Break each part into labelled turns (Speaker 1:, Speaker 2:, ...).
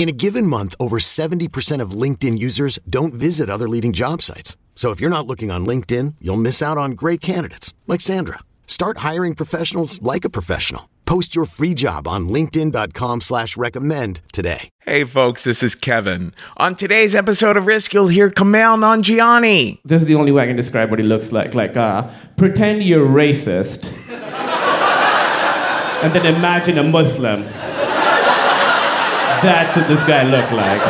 Speaker 1: In a given month, over 70% of LinkedIn users don't visit other leading job sites. So if you're not looking on LinkedIn, you'll miss out on great candidates like Sandra. Start hiring professionals like a professional. Post your free job on linkedin.com slash recommend today.
Speaker 2: Hey folks, this is Kevin. On today's episode of Risk, you'll hear Kumail Nanjiani.
Speaker 3: This is the only way I can describe what he looks like. Like, uh, pretend you're racist, and then imagine a Muslim. That's what this guy looked like.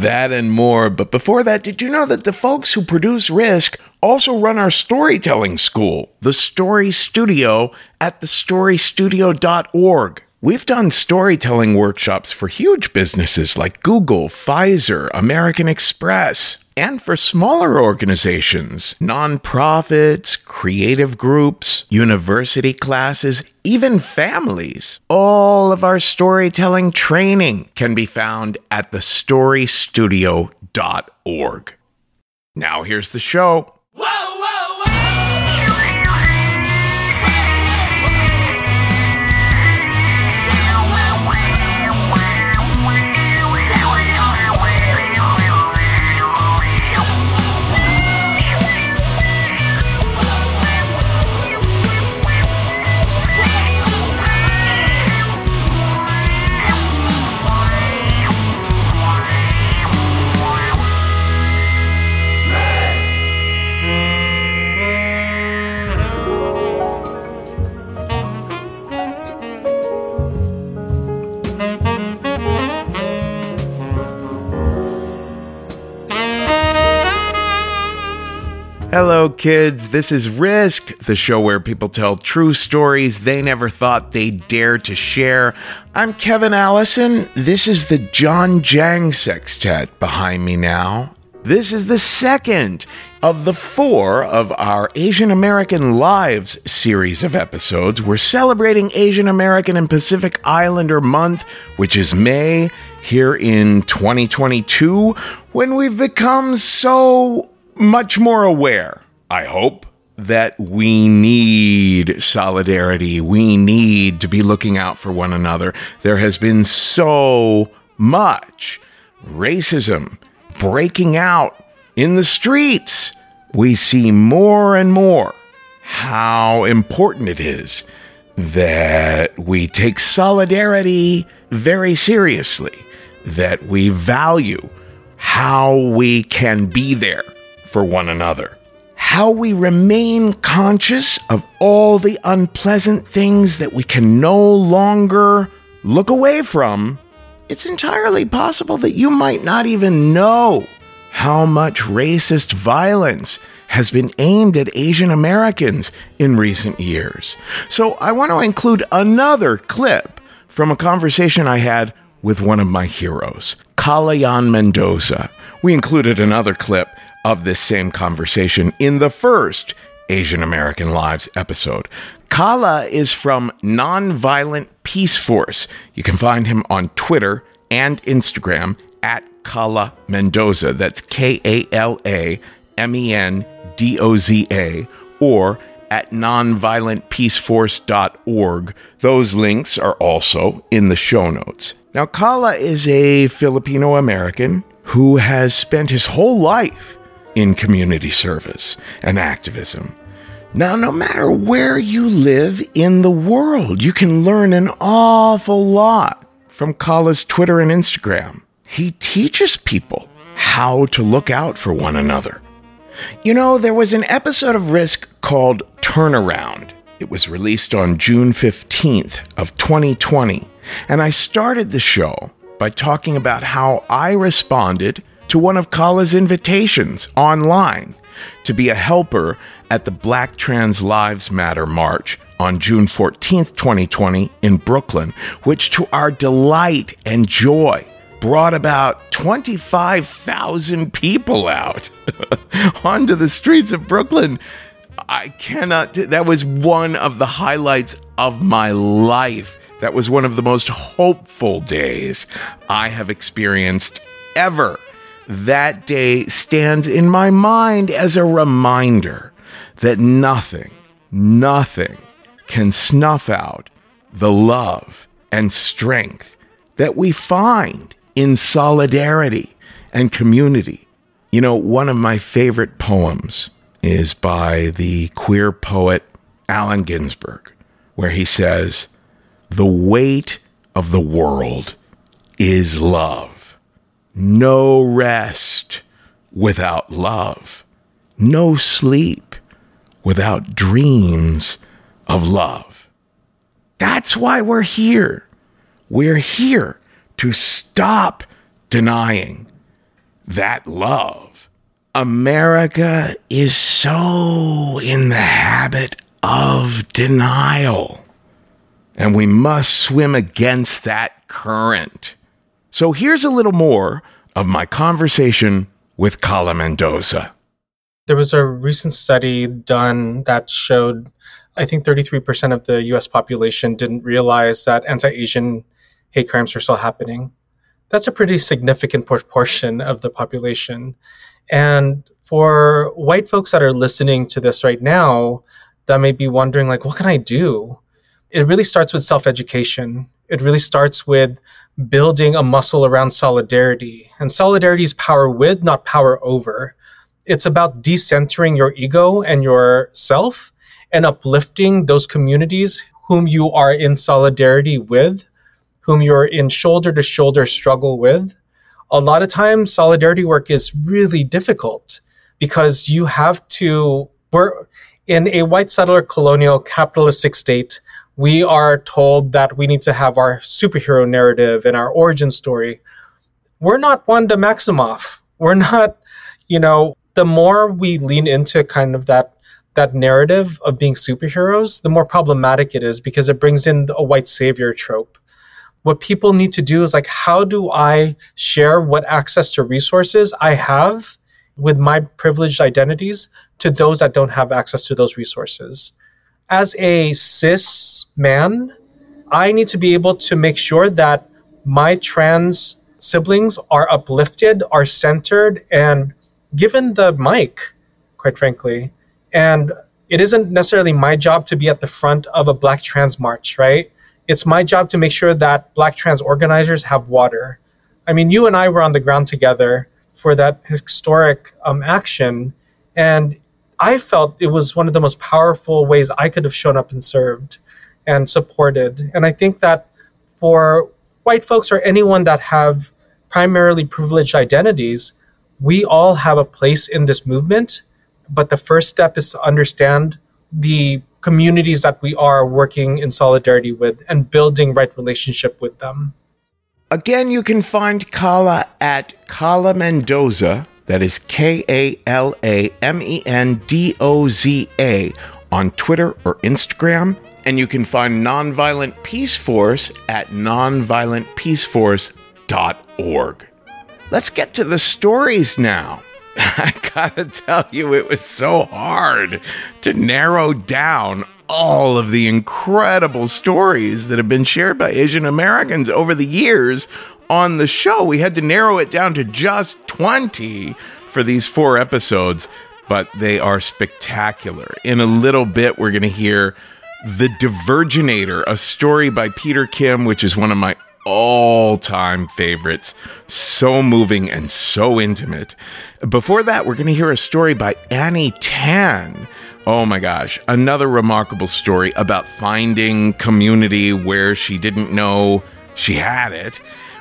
Speaker 2: That and more. But before that, did you know that the folks who produce Risk also run our storytelling school, the Story Studio, at thestorystudio.org? We've done storytelling workshops for huge businesses like Google, Pfizer, American Express, and for smaller organizations, nonprofits, creative groups, university classes, even families. All of our storytelling training can be found at thestorystudio.org. Now, here's the show. Hello, kids. This is Risk, the show where people tell true stories they never thought they'd dare to share. I'm Kevin Allison. This is the John Jang Sextet behind me now. This is the second of the four of our Asian American Lives series of episodes. We're celebrating Asian American and Pacific Islander Month, which is May, here in 2022, when we've become so much more aware, I hope, that we need solidarity. We need to be looking out for one another. There has been so much racism breaking out in the streets. We see more and more how important it is that we take solidarity very seriously, that we value how we can be there for one another. How we remain conscious of all the unpleasant things that we can no longer look away from. It's entirely possible that you might not even know how much racist violence has been aimed at Asian Americans in recent years. So I want to include another clip from a conversation I had with one of my heroes, Kalaya'an Mendoza. We included another clip of this same conversation in the first Asian American Lives episode. Kala is from Nonviolent Peaceforce. You can find him on Twitter and Instagram at Kala Mendoza. That's K A L A M E N D O Z A, or at nonviolentpeaceforce.org. Those links are also in the show notes. Now, Kala is a Filipino American who has spent his whole life in community service and activism. Now, no matter where you live in the world, you can learn an awful lot from Kala's Twitter and Instagram. He teaches people how to look out for one another. You know, there was an episode of Risk called Turnaround. It was released on June 15th of 2020, and I started the show by talking about how I responded to one of Kala's invitations online to be a helper at the Black Trans Lives Matter March on June 14th, 2020, in Brooklyn, which to our delight and joy brought about 25,000 people out onto the streets of Brooklyn. I cannot, that was one of the highlights of my life. That was one of the most hopeful days I have experienced ever. That day stands in my mind as a reminder that nothing, nothing can snuff out the love and strength that we find in solidarity and community. You know, one of my favorite poems is by the queer poet Allen Ginsberg, where he says, The weight of the world is love. No rest without love. No sleep without dreams of love. That's why we're here. We're here to stop denying that love. America is so in the habit of denial, and we must swim against that current. So here's a little more of my conversation with Kala Mendoza.
Speaker 4: There was a recent study done that showed I think 33% of the US population didn't realize that anti Asian hate crimes are still happening. That's a pretty significant proportion of the population. And for white folks that are listening to this right now, that may be wondering, like, what can I do? It really starts with self education. It really starts with building a muscle around solidarity. And solidarity is power with, not power over it's about decentering your ego and yourself and uplifting those communities whom you are in solidarity with, whom you're in shoulder to shoulder struggle with. A lot of times, solidarity work is really difficult because you have to, we're in a white settler colonial capitalistic state. We are told that we need to have our superhero narrative and our origin story. We're not Wanda Maximoff. We're not, you know, the more we lean into kind of that that narrative of being superheroes, the more problematic it is because it brings in a white savior trope. What people need to do is like, how do I share what access to resources I have with my privileged identities to those that don't have access to those resources? As a cis man, I need to be able to make sure that my trans siblings are uplifted, are centered, and given the mic, quite frankly. And it isn't necessarily my job to be at the front of a Black trans march, right? It's my job to make sure that Black trans organizers have water. I mean, you and I were on the ground together for that historic um, action, and I felt it was one of the most powerful ways I could have shown up and served and supported. And I think that for white folks or anyone that have primarily privileged identities, we all have a place in this movement, but the first step is to understand the communities that we are working in solidarity with and building right relationship with them.
Speaker 2: Again, you can find Kala at Kala Mendoza, that is K A L A M E N D O Z A, on Twitter or Instagram. And you can find Nonviolent Peaceforce at nonviolentpeaceforce.org. Let's get to the stories now. I gotta tell you, it was so hard to narrow down all of the incredible stories that have been shared by Asian Americans over the years on the show. We had to narrow it down to just 20 for these four episodes, but they are spectacular. In a little bit, we're gonna hear The Diverginator, a story by Peter Kim, which is one of my all time favorites. So moving and so intimate. Before that, we're going to hear a story by Annie Tan. Oh my gosh, another remarkable story about finding community where she didn't know she had it.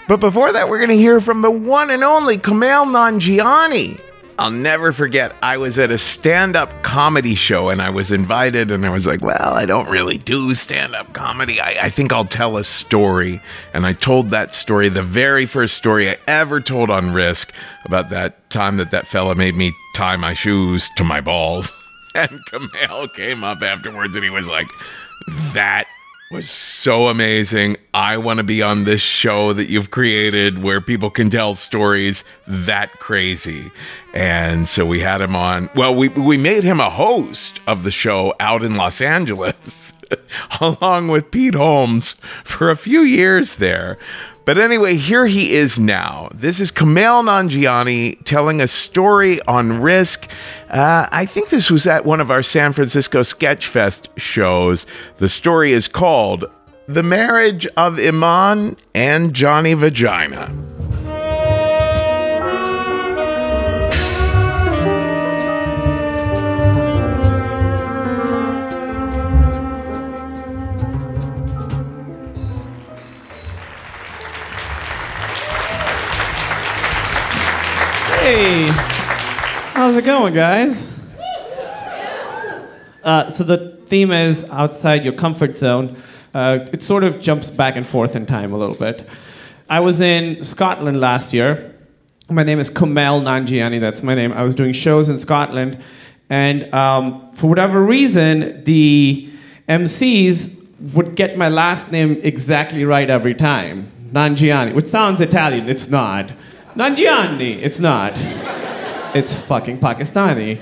Speaker 2: But before that, we're going to hear from the one and only Kumail Nanjiani. I'll never forget, I was at a stand up comedy show and I was invited, and I was like, Well, I don't really do stand up comedy. I, I, think I'll tell a story. And I told that story, the very first story I ever told on Risk about that time that that fella made me tie my shoes to my balls. And Kumail came up afterwards and he was like, That was so amazing. I want to be on this show that you've created where people can tell stories that crazy. And so we had him on. Well, we we made him a host of the show out in Los Angeles along with Pete Holmes for a few years there. But anyway, here he is now. This is Kumail Nanjiani telling a story on risk. Uh, I think this was at one of our San Francisco Sketchfest shows. The story is called The Marriage of Iman and Johnny Vagina.
Speaker 3: Hey, how's it going, guys? Uh, so the theme is outside your comfort zone. Uh, it sort of jumps back and forth in time a little bit. I was in Scotland last year. My name is Kumail Nanjiani. That's my name. I was doing shows in Scotland, and um, for whatever reason, the MCs would get my last name exactly right every time. Nanjiani, which sounds Italian. It's not. Nanjiani. It's not. It's fucking Pakistani.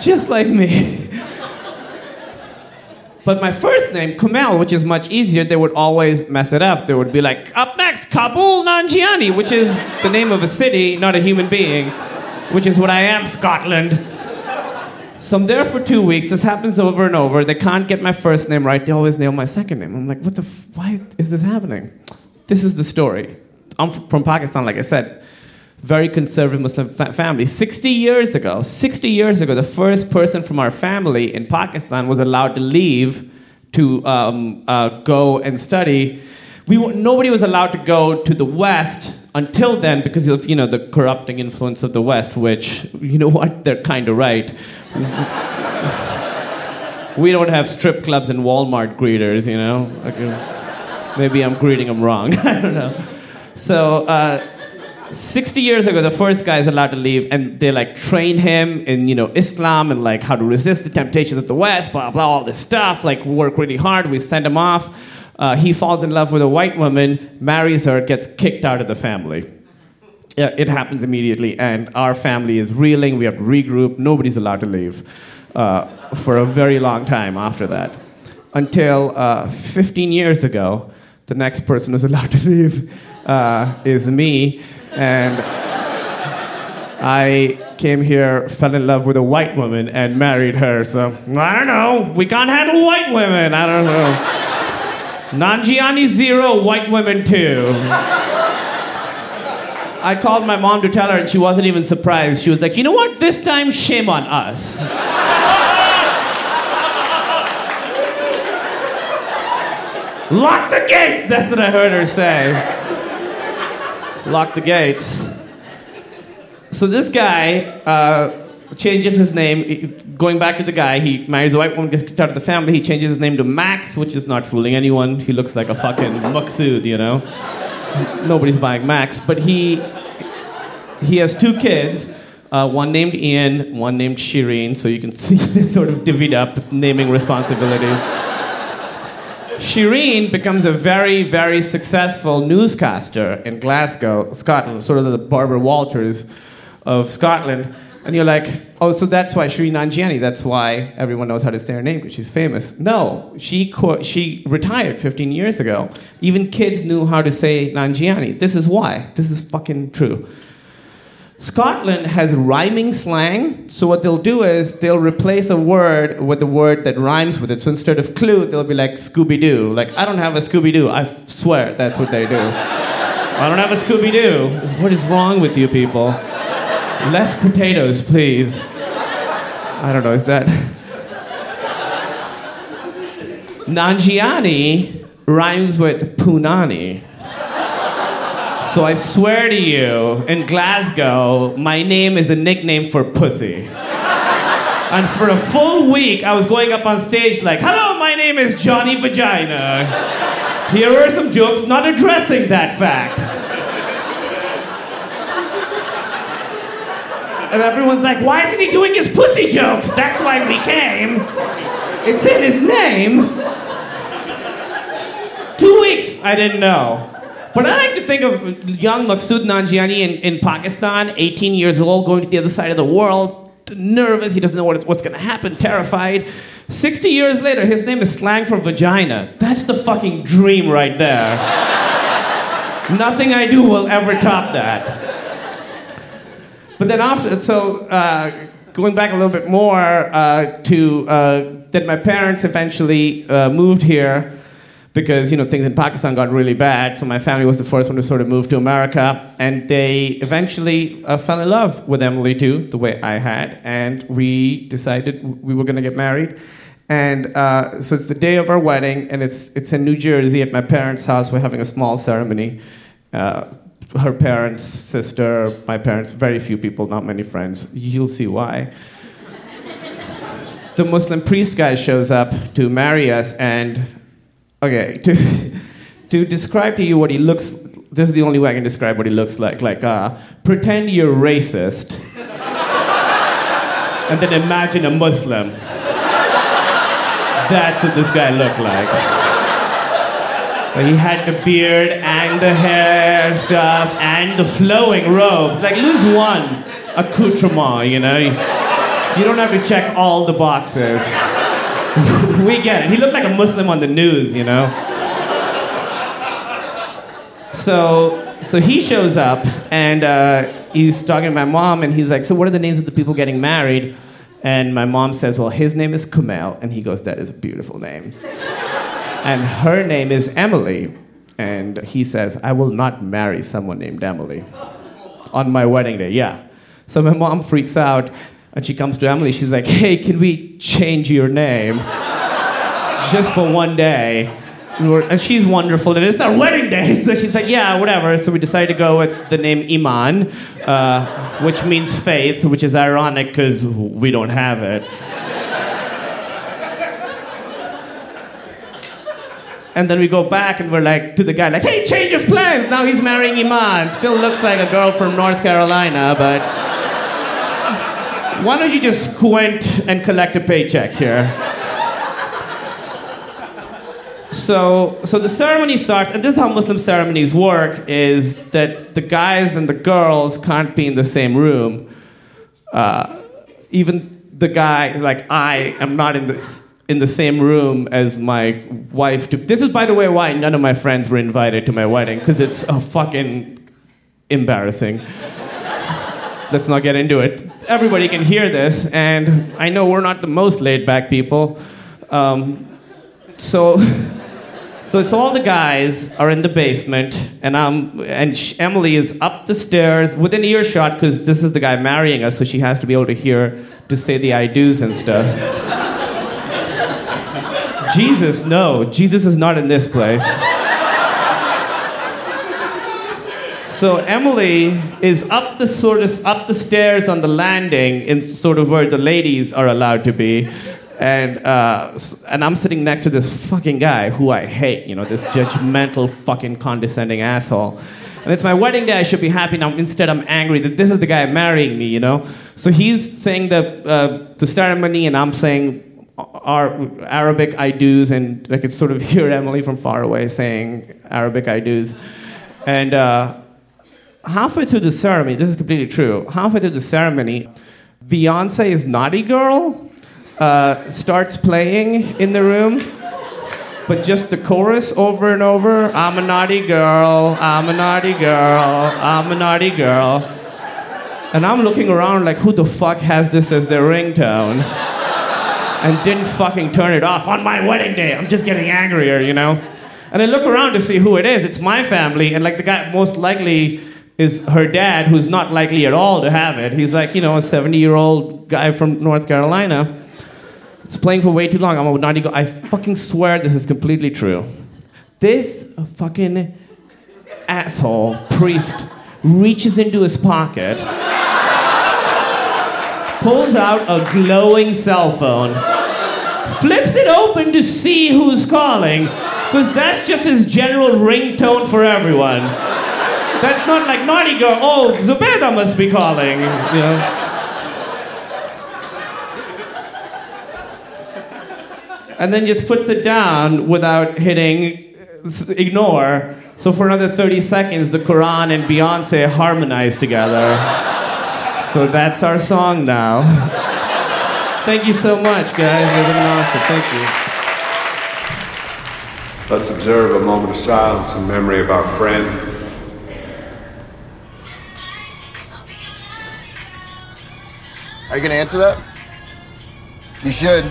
Speaker 3: Just like me. But my first name, Kumail, which is much easier, they would always mess it up. They would be like, up next, Kabul Nanjiani, which is the name of a city, not a human being, which is what I am, Scotland. So I'm there for two weeks. This happens over and over. They can't get my first name right. They always nail my second name. I'm like, what the? F- why is this happening? This is the story. I'm from Pakistan, like I said, very conservative Muslim fa- family. 60 years ago, 60 years ago, the first person from our family in Pakistan was allowed to leave to um, uh, go and study. We nobody was allowed to go to the West until then because of you know the corrupting influence of the West, which you know what they're kind of right. we don't have strip clubs and Walmart greeters, you know. Maybe I'm greeting them wrong. I don't know. So, uh, 60 years ago, the first guy is allowed to leave, and they like train him in you know Islam and like how to resist the temptations of the West, blah blah, all this stuff. Like work really hard. We send him off. Uh, he falls in love with a white woman, marries her, gets kicked out of the family. Yeah, it happens immediately, and our family is reeling. We have to regroup. Nobody's allowed to leave uh, for a very long time after that, until uh, 15 years ago, the next person who's allowed to leave uh, is me. And I came here, fell in love with a white woman, and married her. So, I don't know. We can't handle white women. I don't know. Nanjiani zero, white women two. I called my mom to tell her, and she wasn't even surprised. She was like, you know what? This time, shame on us. Lock the gates! That's what I heard her say. Lock the gates. So this guy uh, changes his name. Going back to the guy, he marries a white woman, gets kicked out of the family. He changes his name to Max, which is not fooling anyone. He looks like a fucking Maksud, you know. Nobody's buying Max, but he he has two kids. Uh, one named Ian, one named Shireen, so you can see this sort of divvied up naming responsibilities. Shireen becomes a very, very successful newscaster in Glasgow, Scotland, sort of the Barbara Walters of Scotland. And you're like, oh, so that's why Shireen Nanjiani, that's why everyone knows how to say her name, because she's famous. No, she, co- she retired 15 years ago. Even kids knew how to say Nanjiani. This is why. This is fucking true. Scotland has rhyming slang. So what they'll do is they'll replace a word with a word that rhymes with it. So instead of clue, they'll be like Scooby Doo. Like I don't have a Scooby Doo. I swear that's what they do. I don't have a Scooby Doo. What is wrong with you people? Less potatoes, please. I don't know. Is that Nanjiani rhymes with Punani. So I swear to you, in Glasgow, my name is a nickname for pussy. And for a full week, I was going up on stage like, hello, my name is Johnny Vagina. Here are some jokes not addressing that fact. And everyone's like, why isn't he doing his pussy jokes? That's why we came. It's in his name. Two weeks, I didn't know. But I like to think of young Maksud Nanjiani in, in Pakistan, 18 years old, going to the other side of the world, nervous, he doesn't know what, what's going to happen, terrified. 60 years later, his name is slang for vagina. That's the fucking dream right there. Nothing I do will ever top that. But then after, so uh, going back a little bit more uh, to uh, that my parents eventually uh, moved here because you know things in Pakistan got really bad. So my family was the first one to sort of move to America, and they eventually uh, fell in love with Emily too, the way I had, and we decided we were going to get married. And uh, so it's the day of our wedding, and it's it's in New Jersey at my parents' house. We're having a small ceremony. Uh, her parents, sister, my parents, very few people, not many friends. You'll see why. the Muslim priest guy shows up to marry us, and Okay, to, to describe to you what he looks, this is the only way I can describe what he looks like. Like, uh, pretend you're racist, and then imagine a Muslim. That's what this guy looked like. He had the beard and the hair stuff and the flowing robes. Like, lose one accoutrement, you know? You don't have to check all the boxes. we get it. He looked like a Muslim on the news, you know? So, so he shows up and uh, he's talking to my mom and he's like, So, what are the names of the people getting married? And my mom says, Well, his name is Kumail. And he goes, That is a beautiful name. and her name is Emily. And he says, I will not marry someone named Emily on my wedding day. Yeah. So my mom freaks out and she comes to Emily. She's like, hey, can we change your name? Just for one day. And she's wonderful. And it's our wedding day. So she's like, yeah, whatever. So we decided to go with the name Iman, uh, which means faith, which is ironic because we don't have it. And then we go back and we're like to the guy, like, hey, change of plans. Now he's marrying Iman. Still looks like a girl from North Carolina, but why don't you just squint and collect a paycheck here? so, so the ceremony starts, and this is how Muslim ceremonies work: is that the guys and the girls can't be in the same room. Uh, even the guy, like I, am not in the in the same room as my wife. To, this is, by the way, why none of my friends were invited to my wedding because it's a fucking embarrassing let's not get into it. Everybody can hear this, and I know we're not the most laid back people. Um, so, so, so all the guys are in the basement, and I'm, and Emily is up the stairs within earshot because this is the guy marrying us, so she has to be able to hear to say the I do's and stuff. Jesus, no, Jesus is not in this place. So Emily is up the sort of up the stairs on the landing in sort of where the ladies are allowed to be. And, uh, and I'm sitting next to this fucking guy who I hate, you know, this judgmental, fucking condescending asshole. And it's my wedding day, I should be happy. Now, instead, I'm angry that this is the guy marrying me, you know? So he's saying the, uh, the ceremony, and I'm saying our Arabic I do's, and I could sort of hear Emily from far away saying Arabic I do's. And, uh, halfway through the ceremony, this is completely true. Halfway through the ceremony, Beyonce's Naughty Girl uh, starts playing in the room, but just the chorus over and over I'm a naughty girl, I'm a naughty girl, I'm a naughty girl. And I'm looking around like, who the fuck has this as their ringtone? and didn't fucking turn it off on my wedding day. I'm just getting angrier, you know? And I look around to see who it is. It's my family, and like the guy most likely is her dad, who's not likely at all to have it. He's like, you know, a 70 year old guy from North Carolina. It's playing for way too long. I'm naughty go. I fucking swear this is completely true. This fucking asshole priest reaches into his pocket, pulls out a glowing cell phone, flips it open to see who's calling, because that's just his general ringtone for everyone. That's not like naughty girl. Oh, Zubeda must be calling. You know. And then just puts it down without hitting ignore. So for another 30 seconds, the Quran and Beyonce harmonize together. So that's our song now. Thank you so much, guys. You've been awesome. Thank you.
Speaker 5: Let's observe a moment of silence in memory of our friend.
Speaker 6: See you going to answer that? You should.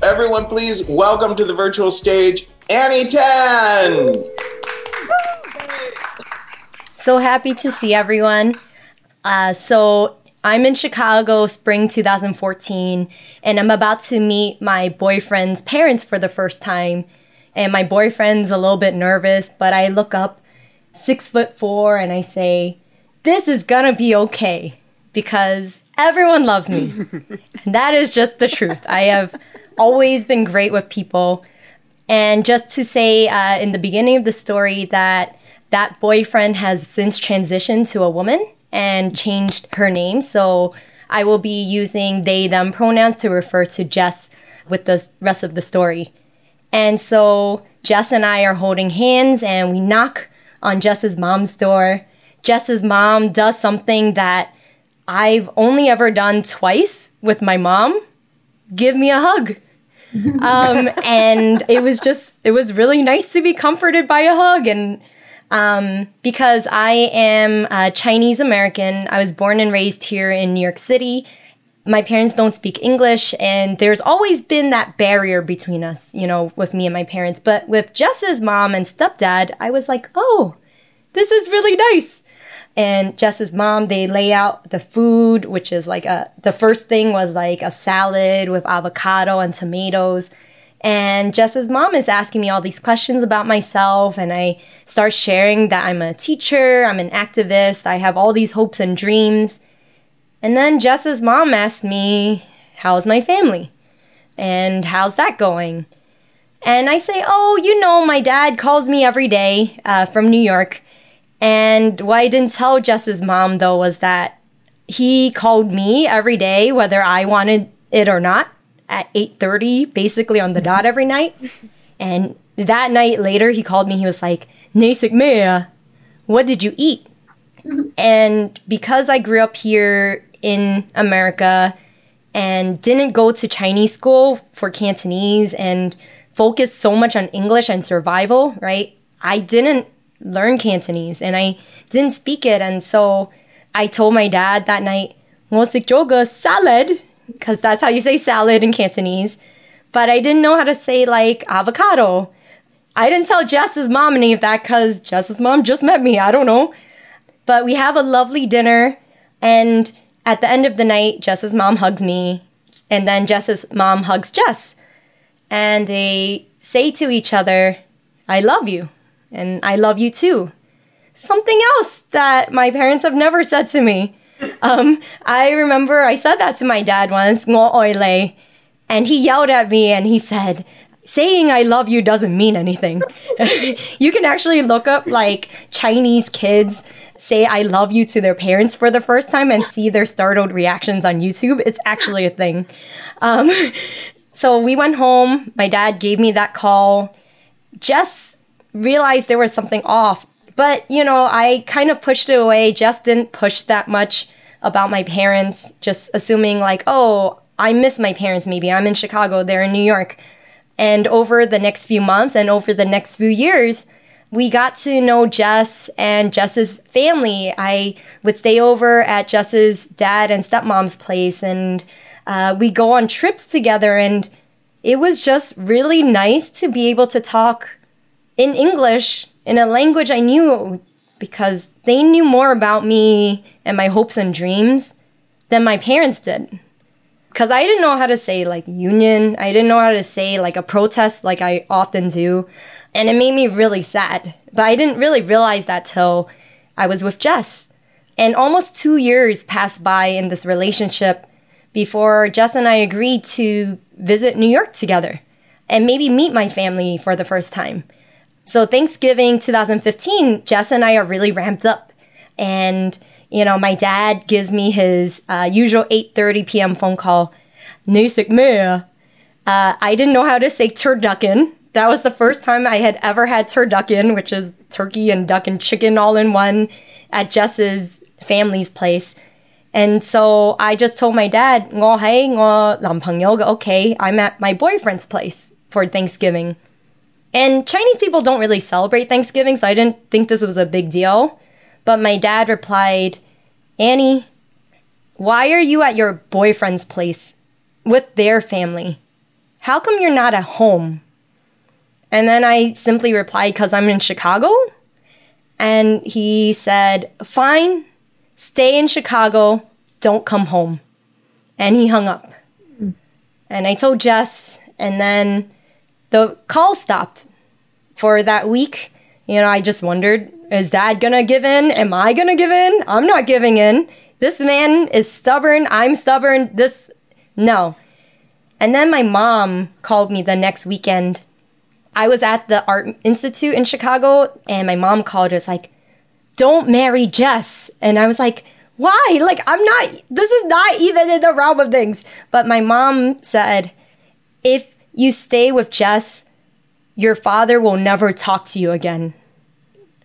Speaker 2: Everyone, please welcome to the virtual stage Annie Tan.
Speaker 7: So happy to see everyone. Uh, so I'm in Chicago, spring 2014, and I'm about to meet my boyfriend's parents for the first time. And my boyfriend's a little bit nervous, but I look up, six foot four, and I say, "This is gonna be okay," because everyone loves me, and that is just the truth. I have always been great with people. And just to say uh, in the beginning of the story that that boyfriend has since transitioned to a woman and changed her name. So I will be using they, them pronouns to refer to Jess with the rest of the story. And so Jess and I are holding hands and we knock on Jess's mom's door. Jess's mom does something that I've only ever done twice with my mom give me a hug. um, and it was just, it was really nice to be comforted by a hug. And um, because I am uh, Chinese American, I was born and raised here in New York City. My parents don't speak English, and there's always been that barrier between us, you know, with me and my parents. But with Jess's mom and stepdad, I was like, oh, this is really nice. And Jess's mom, they lay out the food, which is like a, the first thing was like a salad with avocado and tomatoes. And Jess's mom is asking me all these questions about myself, and I start sharing that I'm a teacher, I'm an activist, I have all these hopes and dreams. And then Jess's mom asked me, How's my family? And how's that going? And I say, Oh, you know, my dad calls me every day uh, from New York. And what I didn't tell Jess's mom, though, was that he called me every day, whether I wanted it or not at 8.30 basically on the dot every night. And that night later he called me. He was like nasik mea what did you eat? And because i grew up here in america and didn't go to chinese school for cantonese and focused so much on english and survival right i didn't learn cantonese and i didn't speak it. And so i told my dad that night "Ngosik joga salad because that's how you say salad in Cantonese. But I didn't know how to say like avocado. I didn't tell Jess's mom any of that because Jess's mom just met me. I don't know. But we have a lovely dinner. And at the end of the night, Jess's mom hugs me. And then Jess's mom hugs Jess. And they say to each other, I love you. And I love you too. Something else that my parents have never said to me. Um, I remember I said that to my dad once, ngo oile, and he yelled at me and he said, saying I love you doesn't mean anything. you can actually look up like Chinese kids say I love you to their parents for the first time and see their startled reactions on YouTube. It's actually a thing. Um, so we went home. My dad gave me that call. Just realized there was something off. But, you know, I kind of pushed it away. Jess didn't push that much about my parents, just assuming, like, oh, I miss my parents maybe. I'm in Chicago, they're in New York. And over the next few months and over the next few years, we got to know Jess and Jess's family. I would stay over at Jess's dad and stepmom's place, and uh, we go on trips together. And it was just really nice to be able to talk in English in a language I knew because they knew more about me and my hopes and dreams than my parents did. Because I didn't know how to say like union, I didn't know how to say like a protest like I often do. And it made me really sad. But I didn't really realize that till I was with Jess. And almost two years passed by in this relationship before Jess and I agreed to visit New York together and maybe meet my family for the first time. So Thanksgiving 2015, Jess and I are really ramped up. And, you know, my dad gives me his uh, usual 8.30 p.m. phone call. Nusik Uh, I didn't know how to say turducken. That was the first time I had ever had turducken, which is turkey and duck and chicken all in one at Jess's family's place. And so I just told my dad, "我喺我男朋友嘅屋企. I'm at my boyfriend's place for Thanksgiving. And Chinese people don't really celebrate Thanksgiving, so I didn't think this was a big deal. But my dad replied, Annie, why are you at your boyfriend's place with their family? How come you're not at home? And then I simply replied, because I'm in Chicago. And he said, fine, stay in Chicago, don't come home. And he hung up. And I told Jess, and then the call stopped for that week. You know, I just wondered, is dad gonna give in? Am I gonna give in? I'm not giving in. This man is stubborn. I'm stubborn. This, no. And then my mom called me the next weekend. I was at the Art Institute in Chicago, and my mom called us like, don't marry Jess. And I was like, why? Like, I'm not, this is not even in the realm of things. But my mom said, if you stay with Jess, your father will never talk to you again.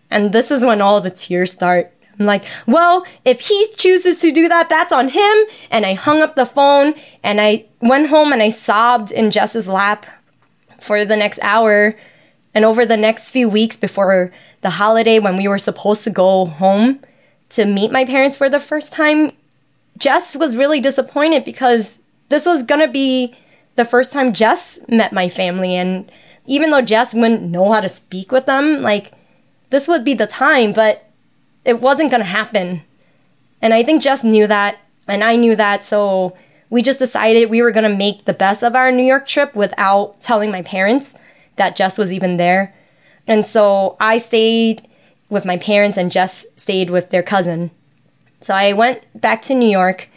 Speaker 7: And this is when all the tears start. I'm like, well, if he chooses to do that, that's on him. And I hung up the phone and I went home and I sobbed in Jess's lap for the next hour. And over the next few weeks before the holiday, when we were supposed to go home to meet my parents for the first time, Jess was really disappointed because this was gonna be the first time Jess met my family. And even though Jess wouldn't know how to speak with them, like, this would be the time, but it wasn't gonna happen. And I think Jess knew that, and I knew that, so we just decided we were gonna make the best of our New York trip without telling my parents that Jess was even there. And so I stayed with my parents, and Jess stayed with their cousin. So I went back to New York,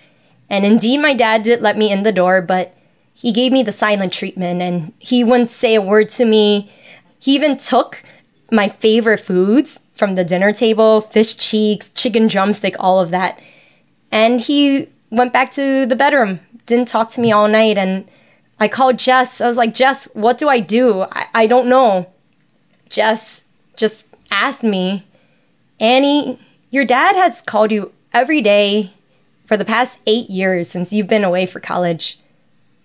Speaker 7: and indeed, my dad did let me in the door, but he gave me the silent treatment and he wouldn't say a word to me. He even took my favorite foods from the dinner table fish cheeks, chicken drumstick, all of that. And he went back to the bedroom, didn't talk to me all night. And I called Jess. I was like, Jess, what do I do? I, I don't know. Jess just asked me, Annie, your dad has called you every day for the past eight years since you've been away for college.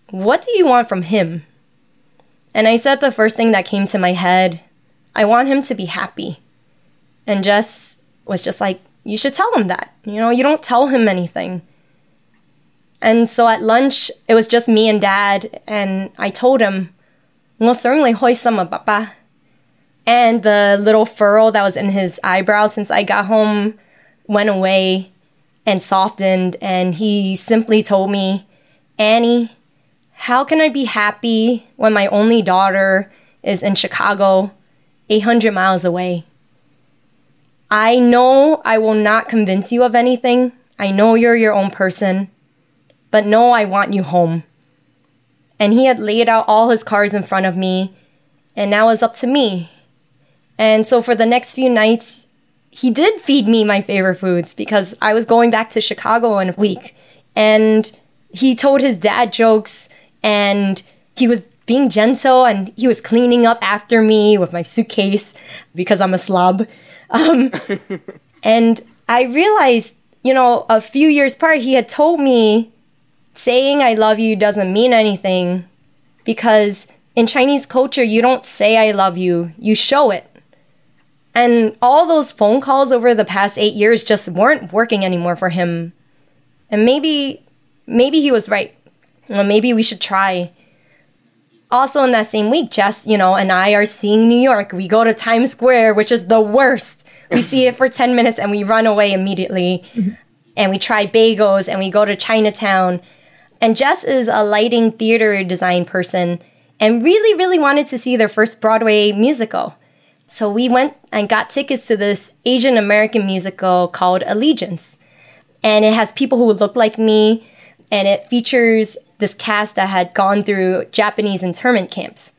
Speaker 7: What do you want from him? And I said the first thing that came to my head I want him to be happy. And Jess was just like, You should tell him that. You know, you don't tell him anything. And so at lunch, it was just me and dad, and I told him, certainly hoisama papa. And the little furrow that was in his eyebrow since I got home went away and softened, and he simply told me, Annie, how can I be happy when my only daughter is in Chicago, 800 miles away? I know I will not convince you of anything. I know you're your own person, but no, I want you home. And he had laid out all his cards in front of me, and now it's up to me. And so for the next few nights, he did feed me my favorite foods because I was going back to Chicago in a week. And he told his dad jokes and he was being gentle and he was cleaning up after me with my suitcase because I'm a slob. Um, and I realized, you know, a few years prior, he had told me saying I love you doesn't mean anything because in Chinese culture, you don't say I love you, you show it. And all those phone calls over the past eight years just weren't working anymore for him. And maybe, maybe he was right. Well, maybe we should try. Also, in that same week, Jess, you know, and I are seeing New York. We go to Times Square, which is the worst. We see it for 10 minutes and we run away immediately. Mm-hmm. And we try bagels and we go to Chinatown. And Jess is a lighting theater design person and really, really wanted to see their first Broadway musical. So we went and got tickets to this Asian American musical called Allegiance. And it has people who look like me, and it features this cast that had gone through Japanese internment camps.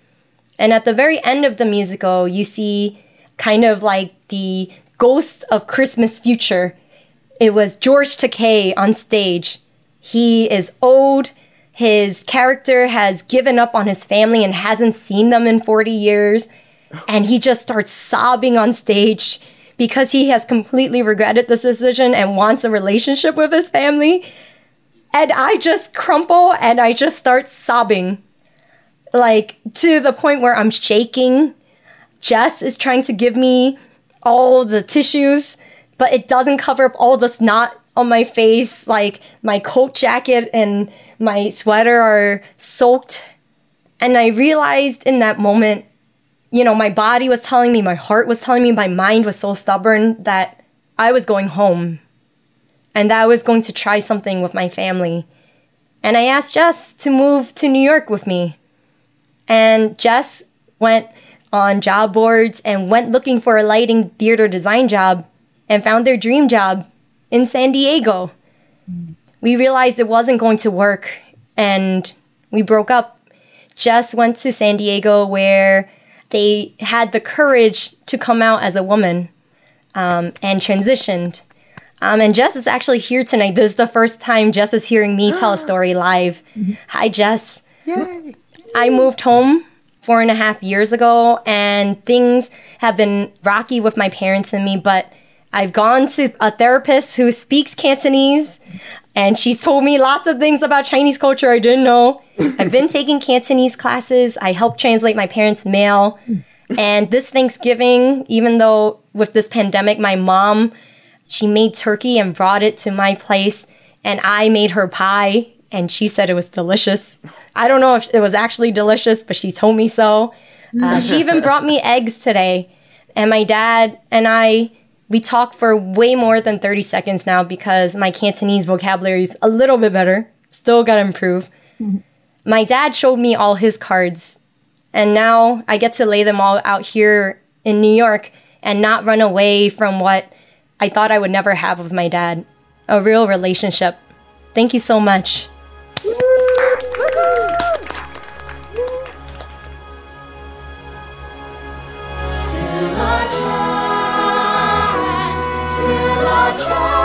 Speaker 7: And at the very end of the musical, you see kind of like the ghost of Christmas future. It was George Takei on stage. He is old. His character has given up on his family and hasn't seen them in 40 years. And he just starts sobbing on stage because he has completely regretted this decision and wants a relationship with his family. And I just crumple and I just start sobbing. Like to the point where I'm shaking. Jess is trying to give me all the tissues, but it doesn't cover up all the snot on my face. Like my coat jacket and my sweater are soaked. And I realized in that moment, you know, my body was telling me, my heart was telling me, my mind was so stubborn that I was going home and that I was going to try something with my family. And I asked Jess to move to New York with me. And Jess went on job boards and went looking for a lighting theater design job and found their dream job in San Diego. We realized it wasn't going to work and we broke up. Jess went to San Diego where they had the courage to come out as a woman um, and transitioned. Um, and Jess is actually here tonight. This is the first time Jess is hearing me tell a story live. Hi, Jess. Yay. I moved home four and a half years ago, and things have been rocky with my parents and me, but I've gone to a therapist who speaks Cantonese, and she's told me lots of things about Chinese culture I didn't know. I've been taking Cantonese classes. I help translate my parents' mail. And this Thanksgiving, even though with this pandemic, my mom, she made turkey and brought it to my place, and I made her pie, and she said it was delicious. I don't know if it was actually delicious, but she told me so. Uh, she even brought me eggs today. And my dad and I, we talk for way more than 30 seconds now because my Cantonese vocabulary is a little bit better. Still gotta improve. My dad showed me all his cards, and now I get to lay them all out here in New York and not run away from what I thought I would never have with my dad a real relationship. Thank you so much.
Speaker 8: Still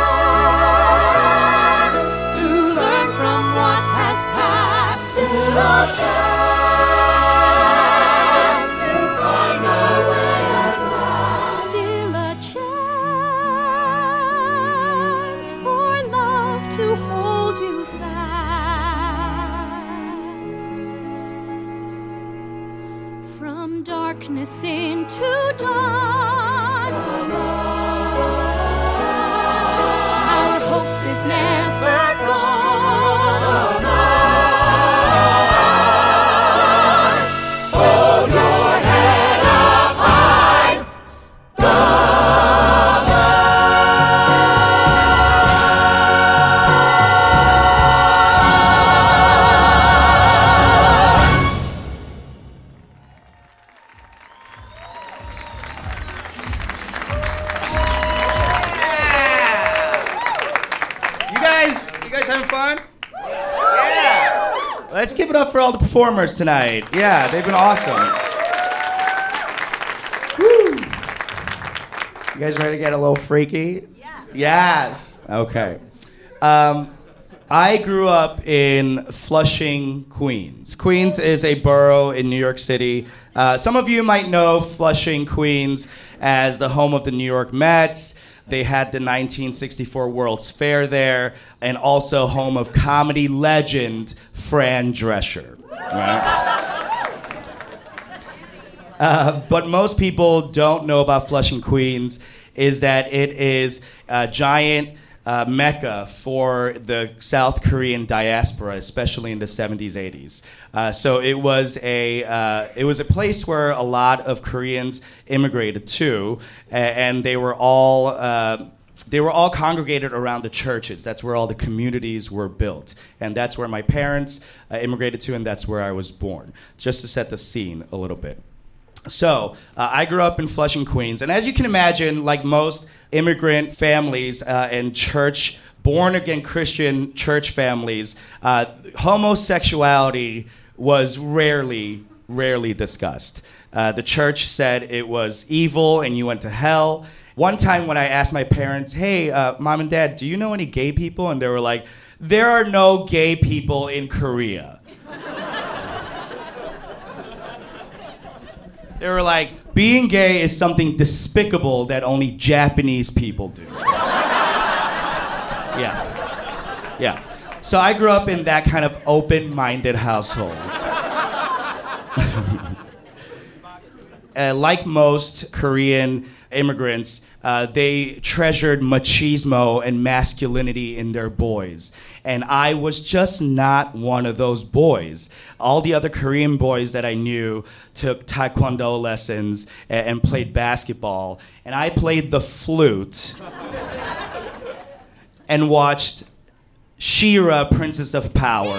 Speaker 8: From darkness into dawn. Our hope is never
Speaker 9: performers tonight. Yeah, they've been awesome. Woo. You guys ready to get a little freaky? Yeah. Yes. Okay. Um, I grew up in Flushing, Queens. Queens is a borough in New York City. Uh, some of you might know Flushing, Queens as the home of the New York Mets. They had the 1964 World's Fair there, and also home of comedy legend Fran Drescher. Right? Uh, but most people don't know about Flushing, Queens, is that it is a giant uh, mecca for the South Korean diaspora, especially in the 70s, 80s. Uh, so it was a uh, it was a place where a lot of Koreans immigrated to, and they were all. They were all congregated around the churches. That's where all the communities were built. And that's where my parents uh, immigrated to, and that's where I was born, just to set the scene a little bit. So, uh, I grew up in Flushing, Queens, and as you can imagine, like most immigrant families uh, and church, born again Christian church families, uh, homosexuality was rarely, rarely discussed. Uh, the church said it was evil and you went to hell. One time when I asked my parents, hey, uh, mom and dad, do you know any gay people? And they were like, there are no gay people in Korea. They were like, being gay is something despicable that only Japanese people do. yeah. Yeah. So I grew up in that kind of open minded household. uh, like most Korean immigrants, uh, they treasured machismo and masculinity in their boys. And I was just not one of those boys. All the other Korean boys that I knew took taekwondo lessons and, and played basketball. And I played the flute and watched She-Ra, Princess of Power.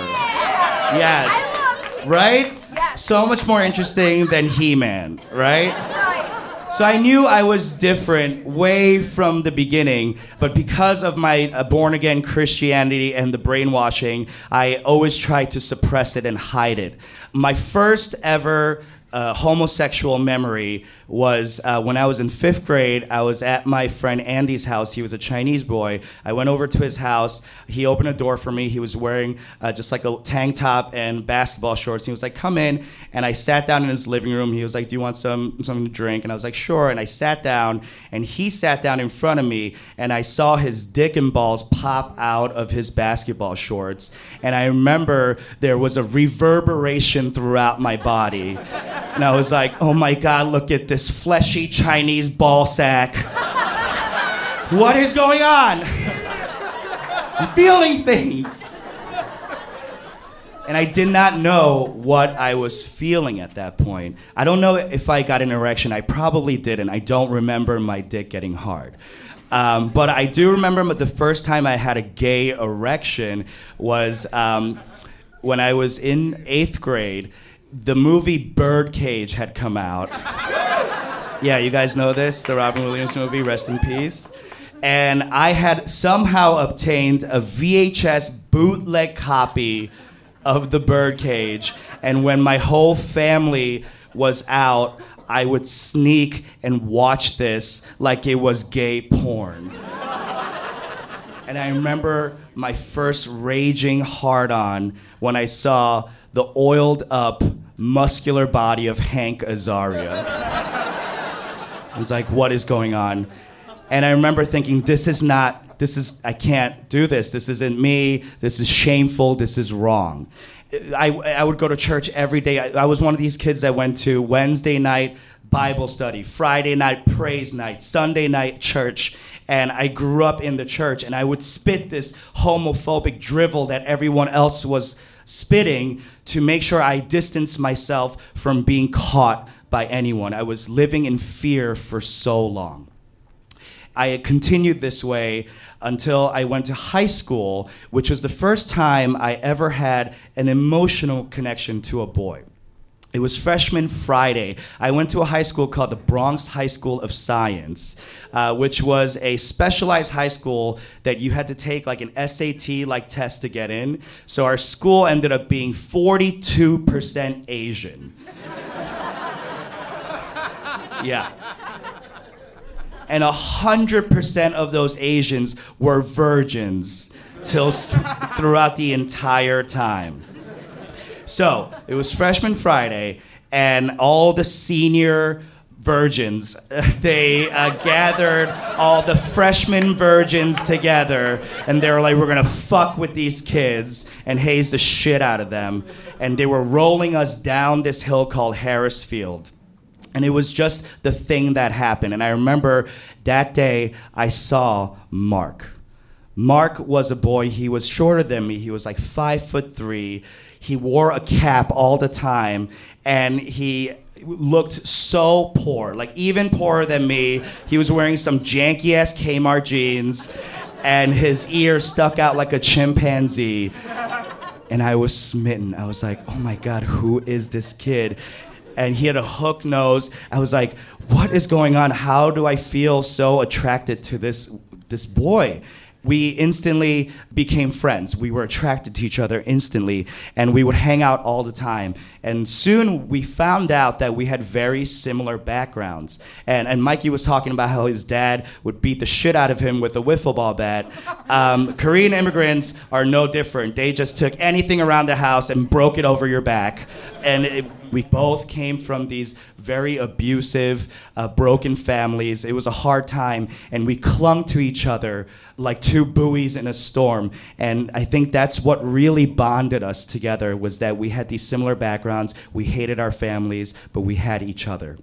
Speaker 9: Yes. Right? Yes. So much more interesting than He Man, right? right? So I knew I was different way from the beginning, but because of my uh, born again Christianity and the brainwashing, I always tried to suppress it and hide it. My first ever uh, homosexual memory was uh, when I was in fifth grade. I was at my friend Andy's house. He was a Chinese boy. I went over to his house. He opened a door for me. He was wearing uh, just like a tank top and basketball shorts. He was like, "Come in." And I sat down in his living room. He was like, "Do you want some something to drink?" And I was like, "Sure." And I sat down, and he sat down in front of me, and I saw his dick and balls pop out of his basketball shorts. And I remember there was a reverberation throughout my body. And I was like, oh my God, look at this fleshy Chinese ball sack. What is going on? I'm feeling things. And I did not know what I was feeling at that point. I don't know if I got an erection. I probably didn't. I don't remember my dick getting hard. Um, but I do remember the first time I had a gay erection was um, when I was in eighth grade. The movie Birdcage had come out. Yeah, you guys know this, the Robin Williams movie, Rest in Peace. And I had somehow obtained a VHS bootleg copy of the Birdcage. And when my whole family was out, I would sneak and watch this like it was gay porn. And I remember my first raging hard on when I saw the oiled up, muscular body of Hank Azaria. I was like, what is going on? And I remember thinking, this is not, this is, I can't do this. This isn't me. This is shameful. This is wrong. I, I would go to church every day. I, I was one of these kids that went to Wednesday night Bible study, Friday night praise night, Sunday night church. And I grew up in the church and I would spit this homophobic drivel that everyone else was spitting to make sure I distanced myself from being caught by anyone. I was living in fear for so long. I continued this way until I went to high school, which was the first time I ever had an emotional connection to a boy. It was freshman Friday. I went to a high school called the Bronx High School of Science, uh, which was a specialized high school that you had to take like an SAT like test to get in. So our school ended up being 42% Asian. yeah and 100% of those Asians were virgins till s- throughout the entire time. So it was freshman Friday, and all the senior virgins. They uh, gathered all the freshman virgins together, and they were like, "We're gonna fuck with these kids and haze the shit out of them." And they were rolling us down this hill called Harris Field. And it was just the thing that happened. And I remember that day I saw Mark. Mark was a boy. He was shorter than me. He was like five foot three. He wore a cap all the time, and he looked so poor, like even poorer than me. He was wearing some janky ass Kmart jeans, and his ears stuck out like a chimpanzee. And I was smitten. I was like, oh my God, who is this kid? And he had a hook nose. I was like, what is going on? How do I feel so attracted to this, this boy? We instantly became friends. We were attracted to each other instantly, and we would hang out all the time. And soon we found out that we had very similar backgrounds. And, and Mikey was talking about how his dad would beat the shit out of him with a wiffle ball bat. Um, Korean immigrants are no different. They just took anything around the house and broke it over your back. And it, we both came from these very abusive, uh, broken families. It was a hard time, and we clung to each other like two buoys in a storm. And I think that's what really bonded us together was that we had these similar backgrounds. We hated our families, but we had each other.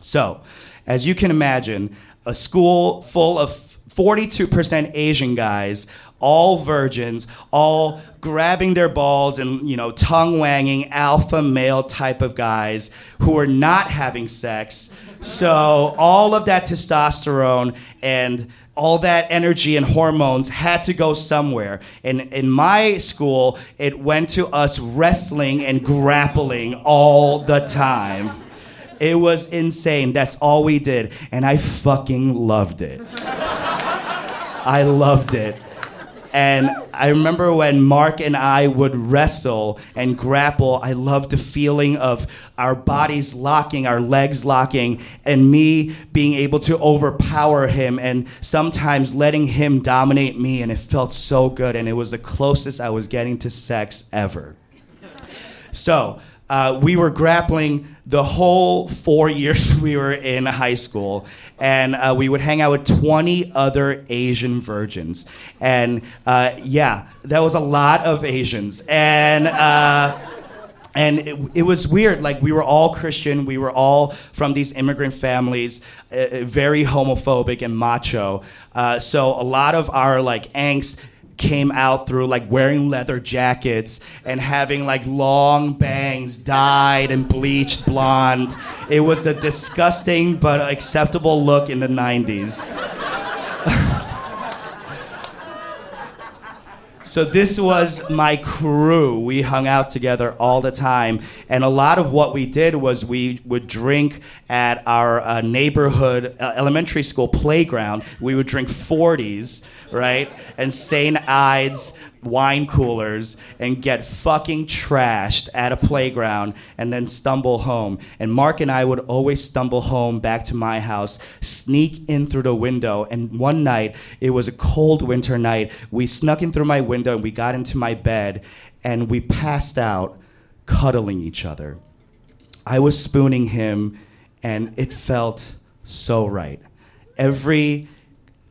Speaker 9: So, as you can imagine, a school full of 42% Asian guys, all virgins, all grabbing their balls and, you know, tongue wanging alpha male type of guys who are not having sex. So, all of that testosterone and all that energy and hormones had to go somewhere. And in my school, it went to us wrestling and grappling all the time. It was insane. That's all we did. And I fucking loved it. I loved it. And I remember when Mark and I would wrestle and grapple, I loved the feeling of our bodies locking, our legs locking, and me being able to overpower him and sometimes letting him dominate me. And it felt so good. And it was the closest I was getting to sex ever. So, uh, we were grappling the whole four years we were in high school, and uh, we would hang out with 20 other Asian virgins. And uh, yeah, that was a lot of Asians. And uh, and it, it, was weird like we were all christian we were all from these immigrant families uh, very homophobic and macho uh, so a lot of our like angst came out through like wearing leather jackets and having like long bangs dyed and bleached blonde. It was a disgusting but acceptable look in the 90s. So this was my crew. We hung out together all the time, and a lot of what we did was we would drink at our uh, neighborhood uh, elementary school playground. We would drink 40s, right, and Saint Ides wine coolers and get fucking trashed at a playground and then stumble home. And Mark and I would always stumble home back to my house, sneak in through the window. And one night, it was a cold winter night, we snuck in through my window and we got into my bed and we passed out cuddling each other. I was spooning him and it felt so right. Every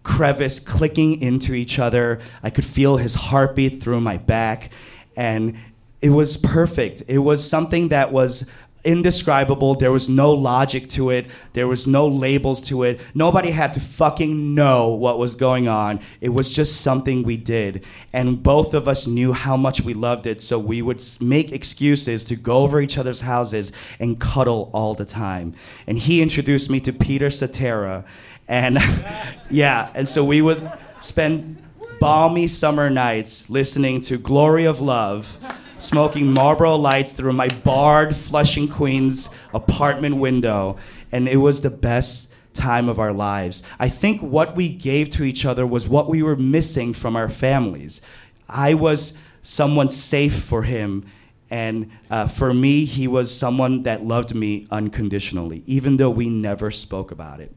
Speaker 9: crevice clicking into each other. I could feel his heartbeat through my back. And it was perfect. It was something that was indescribable. There was no logic to it. There was no labels to it. Nobody had to fucking know what was going on. It was just something we did. And both of us knew how much we loved it, so we would make excuses to go over each other's houses and cuddle all the time. And he introduced me to Peter Cetera. And yeah, and so we would spend balmy summer nights listening to Glory of Love, smoking Marlboro lights through my barred Flushing Queens apartment window, and it was the best time of our lives. I think what we gave to each other was what we were missing from our families. I was someone safe for him. And uh, for me, he was someone that loved me unconditionally, even though we never spoke about it.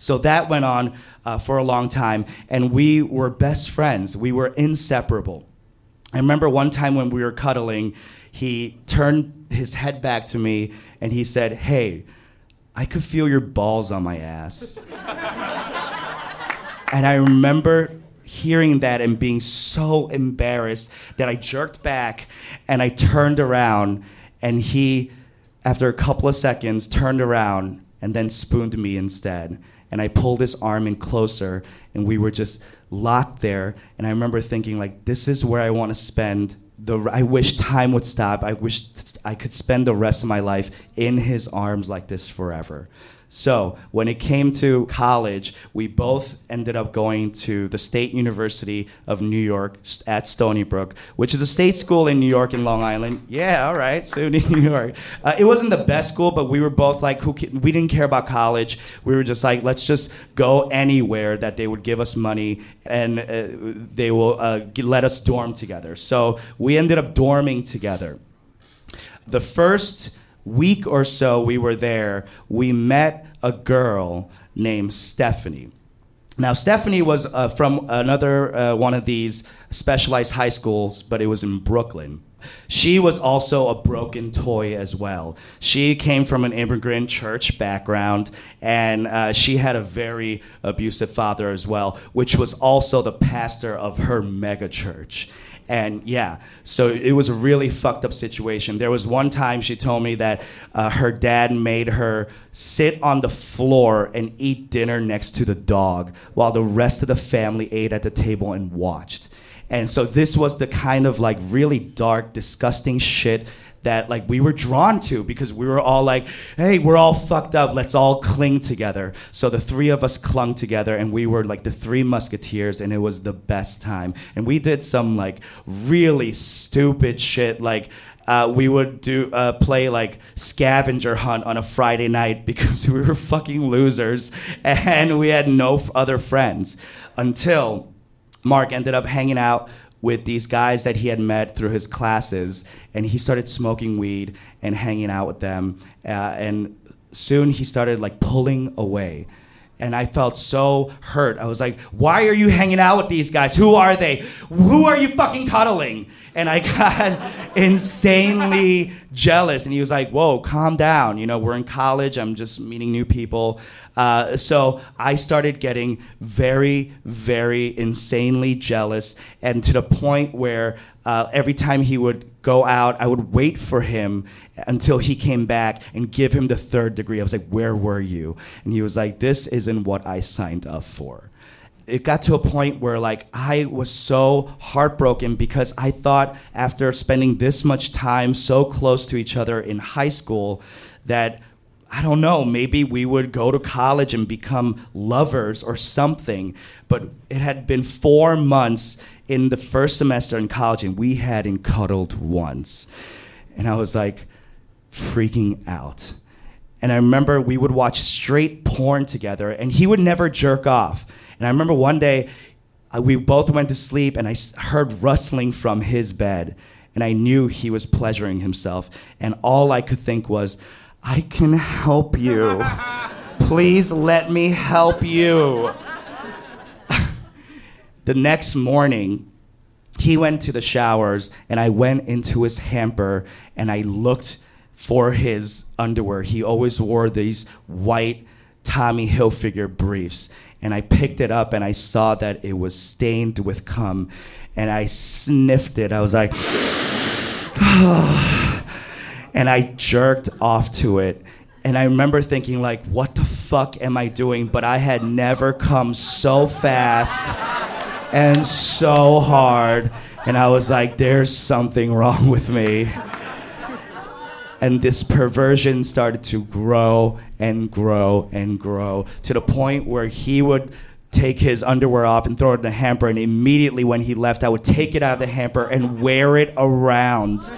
Speaker 9: So that went on uh, for a long time, and we were best friends. We were inseparable. I remember one time when we were cuddling, he turned his head back to me and he said, Hey, I could feel your balls on my ass. and I remember hearing that and being so embarrassed that I jerked back and I turned around and he, after a couple of seconds, turned around and then spooned me instead. And I pulled his arm in closer and we were just locked there. And I remember thinking, like, this is where I want to spend the. I wish time would stop. I wish I could spend the rest of my life in his arms like this forever. So when it came to college, we both ended up going to the State University of New York at Stony Brook, which is a state school in New York and Long Island. Yeah, all right, SUNY New York. Uh, it wasn't the best school, but we were both like, who? We didn't care about college. We were just like, let's just go anywhere that they would give us money and uh, they will uh, let us dorm together. So we ended up dorming together the first week or so we were there, we met a girl named Stephanie. Now, Stephanie was uh, from another uh, one of these specialized high schools, but it was in Brooklyn. She was also a broken toy as well. She came from an immigrant church background, and uh, she had a very abusive father as well, which was also the pastor of her mega church. And yeah, so it was a really fucked up situation. There was one time she told me that uh, her dad made her sit on the floor and eat dinner next to the dog while the rest of the family ate at the table and watched. And so this was the kind of like really dark, disgusting shit that like we were drawn to because we were all like, hey, we're all fucked up. Let's all cling together. So the three of us clung together and we were like the three musketeers and it was the best time. And we did some like really stupid shit like uh, we would do uh, play like scavenger hunt on a Friday night because we were fucking losers and we had no f- other friends until Mark ended up hanging out with these guys that he had met through his classes, and he started smoking weed and hanging out with them. Uh, and soon he started like pulling away. And I felt so hurt. I was like, why are you hanging out with these guys? Who are they? Who are you fucking cuddling? And I got insanely jealous. And he was like, whoa, calm down. You know, we're in college. I'm just meeting new people. Uh, so I started getting very, very insanely jealous. And to the point where uh, every time he would go out, I would wait for him until he came back and give him the third degree. I was like, Where were you? And he was like, This isn't what I signed up for. It got to a point where like I was so heartbroken because I thought after spending this much time so close to each other in high school that I don't know, maybe we would go to college and become lovers or something. But it had been four months in the first semester in college and we hadn't cuddled once. And I was like freaking out. And I remember we would watch straight porn together and he would never jerk off. And I remember one day uh, we both went to sleep and I heard rustling from his bed. And I knew he was pleasuring himself. And all I could think was, I can help you. Please let me help you. the next morning, he went to the showers and I went into his hamper and I looked for his underwear. He always wore these white Tommy Hilfiger briefs. And I picked it up and I saw that it was stained with cum. And I sniffed it. I was like, and I jerked off to it. And I remember thinking, like, what the fuck am I doing? But I had never come so fast and so hard. And I was like, there's something wrong with me. And this perversion started to grow and grow and grow to the point where he would take his underwear off and throw it in the hamper. And immediately when he left, I would take it out of the hamper and wear it around.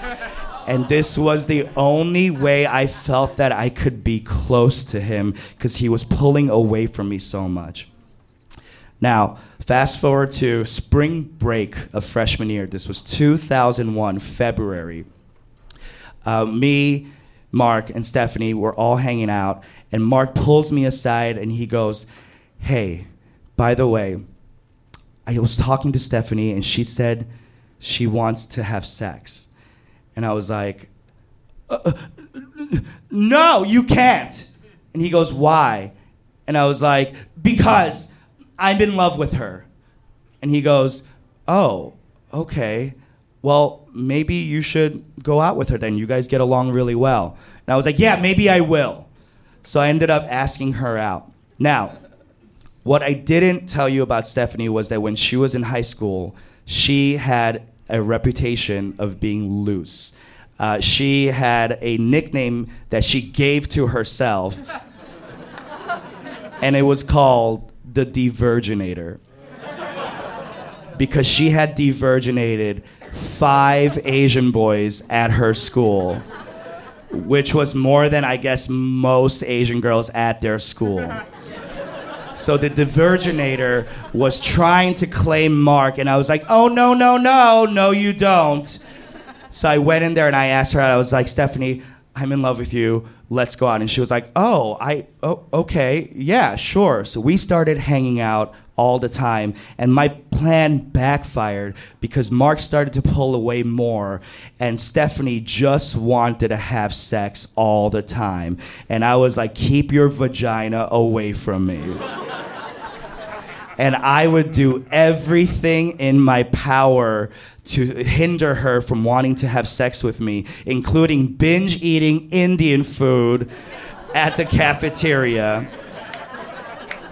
Speaker 9: And this was the only way I felt that I could be close to him because he was pulling away from me so much. Now, fast forward to spring break of freshman year. This was 2001, February. Uh, me, Mark, and Stephanie were all hanging out, and Mark pulls me aside and he goes, Hey, by the way, I was talking to Stephanie, and she said she wants to have sex. And I was like, "Uh, uh, No, you can't. And he goes, Why? And I was like, Because I'm in love with her. And he goes, Oh, okay. Well, maybe you should go out with her then. You guys get along really well. And I was like, Yeah, maybe I will. So I ended up asking her out. Now, what I didn't tell you about Stephanie was that when she was in high school, she had a reputation of being loose. Uh, she had a nickname that she gave to herself, and it was called the Diverginator. Because she had diverginated five Asian boys at her school, which was more than I guess most Asian girls at their school. So the Diverginator was trying to claim Mark, and I was like, oh, no, no, no, no, you don't. So I went in there and I asked her, I was like, Stephanie, I'm in love with you. Let's go out. And she was like, oh, I, oh, okay, yeah, sure. So we started hanging out all the time, and my plan backfired because Mark started to pull away more, and Stephanie just wanted to have sex all the time. And I was like, keep your vagina away from me and I would do everything in my power to hinder her from wanting to have sex with me, including binge eating Indian food at the cafeteria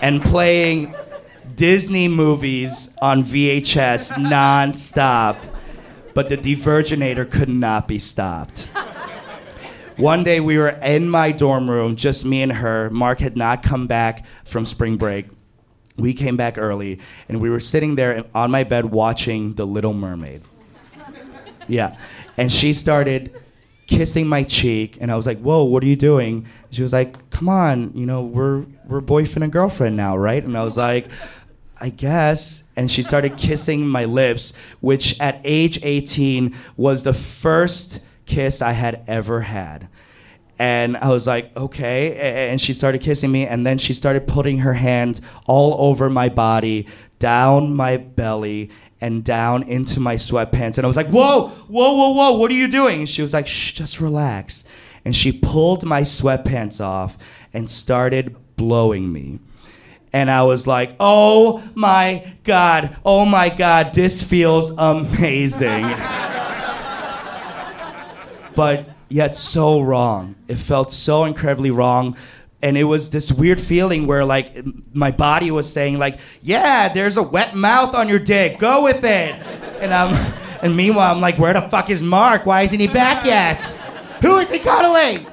Speaker 9: and playing Disney movies on VHS nonstop. But the Diverginator could not be stopped. One day we were in my dorm room, just me and her. Mark had not come back from spring break we came back early and we were sitting there on my bed watching The Little Mermaid. Yeah. And she started kissing my cheek and I was like, "Whoa, what are you doing?" She was like, "Come on, you know, we're we're boyfriend and girlfriend now, right?" And I was like, "I guess." And she started kissing my lips, which at age 18 was the first kiss I had ever had. And I was like, okay. And she started kissing me, and then she started putting her hand all over my body, down my belly, and down into my sweatpants. And I was like, whoa, whoa, whoa, whoa, what are you doing? And she was like, shh, just relax. And she pulled my sweatpants off and started blowing me. And I was like, oh my God, oh my God, this feels amazing. but yet so wrong. It felt so incredibly wrong. And it was this weird feeling where, like, my body was saying, like, "Yeah, there's a wet mouth on your dick. Go with it." And I'm, and meanwhile, I'm like, "Where the fuck is Mark? Why isn't he back yet? Who is he cuddling?"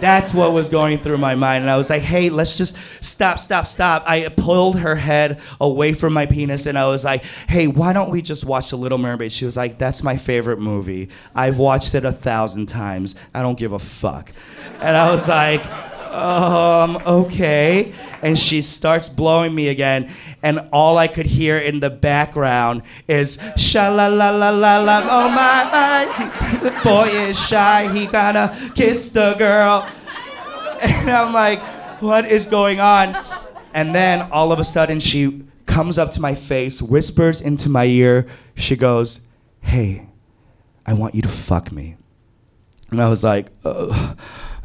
Speaker 9: That's what was going through my mind. And I was like, hey, let's just stop, stop, stop. I pulled her head away from my penis and I was like, hey, why don't we just watch The Little Mermaid? She was like, that's my favorite movie. I've watched it a thousand times. I don't give a fuck. And I was like, um, okay. And she starts blowing me again. And all I could hear in the background is sha la la la la la. Oh my, the boy is shy. He gonna kiss the girl. And I'm like, what is going on? And then all of a sudden she comes up to my face, whispers into my ear. She goes, hey, I want you to fuck me. And I was like, uh,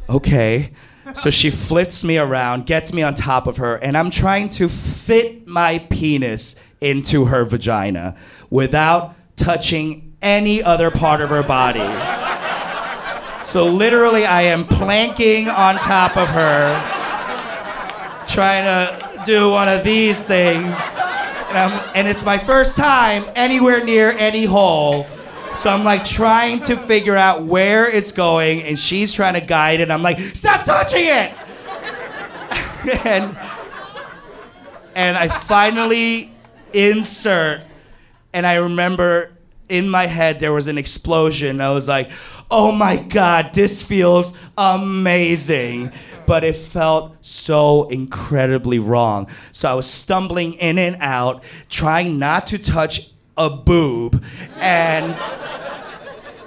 Speaker 9: okay. So she flips me around, gets me on top of her, and I'm trying to fit my penis into her vagina without touching any other part of her body. So literally, I am planking on top of her, trying to do one of these things. And, and it's my first time anywhere near any hole. So I'm like trying to figure out where it's going, and she's trying to guide it. I'm like, stop touching it! and and I finally insert, and I remember in my head there was an explosion. I was like, oh my god, this feels amazing. But it felt so incredibly wrong. So I was stumbling in and out, trying not to touch a boob, and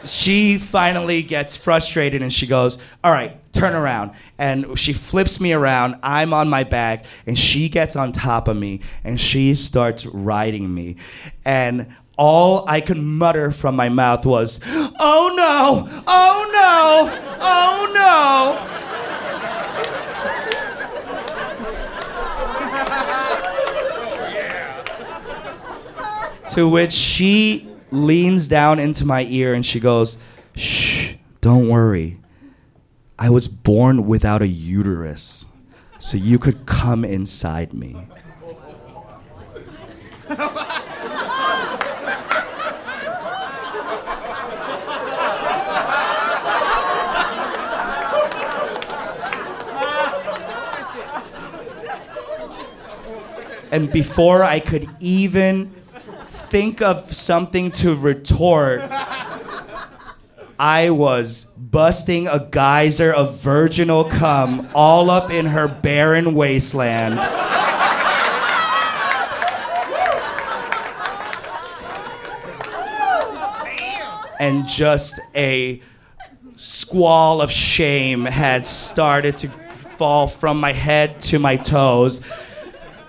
Speaker 9: she finally gets frustrated and she goes, All right, turn around. And she flips me around. I'm on my back, and she gets on top of me and she starts riding me. And all I could mutter from my mouth was, "Oh no! Oh no! Oh no!" To which she leans down into my ear and she goes, Shh, don't worry. I was born without a uterus, so you could come inside me. And before I could even think of something to retort, I was busting a geyser of virginal cum all up in her barren wasteland. And just a squall of shame had started to fall from my head to my toes.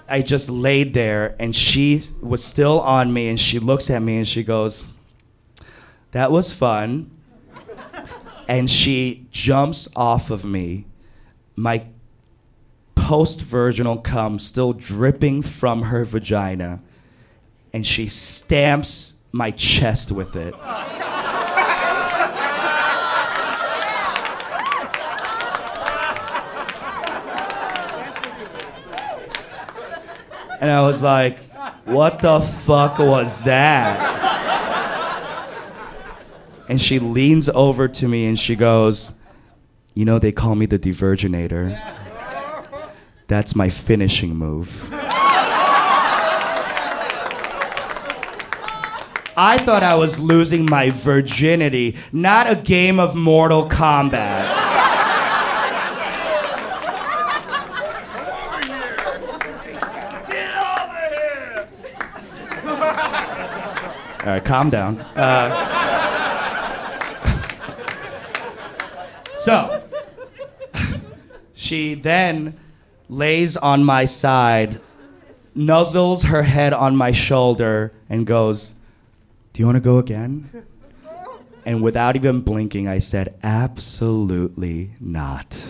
Speaker 9: I just laid there and she was still on me and she looks at me and she goes, That was fun. And she jumps off of me, my post virginal cum still dripping from her vagina, and she stamps my chest with it. And I was like, what the fuck was that? And she leans over to me and she goes, You know, they call me the Diverginator. That's my finishing move. I thought I was losing my virginity, not a game of Mortal Kombat. Right, calm down. Uh, so, she then lays on my side, nuzzles her head on my shoulder, and goes, Do you want to go again? And without even blinking, I said, Absolutely not.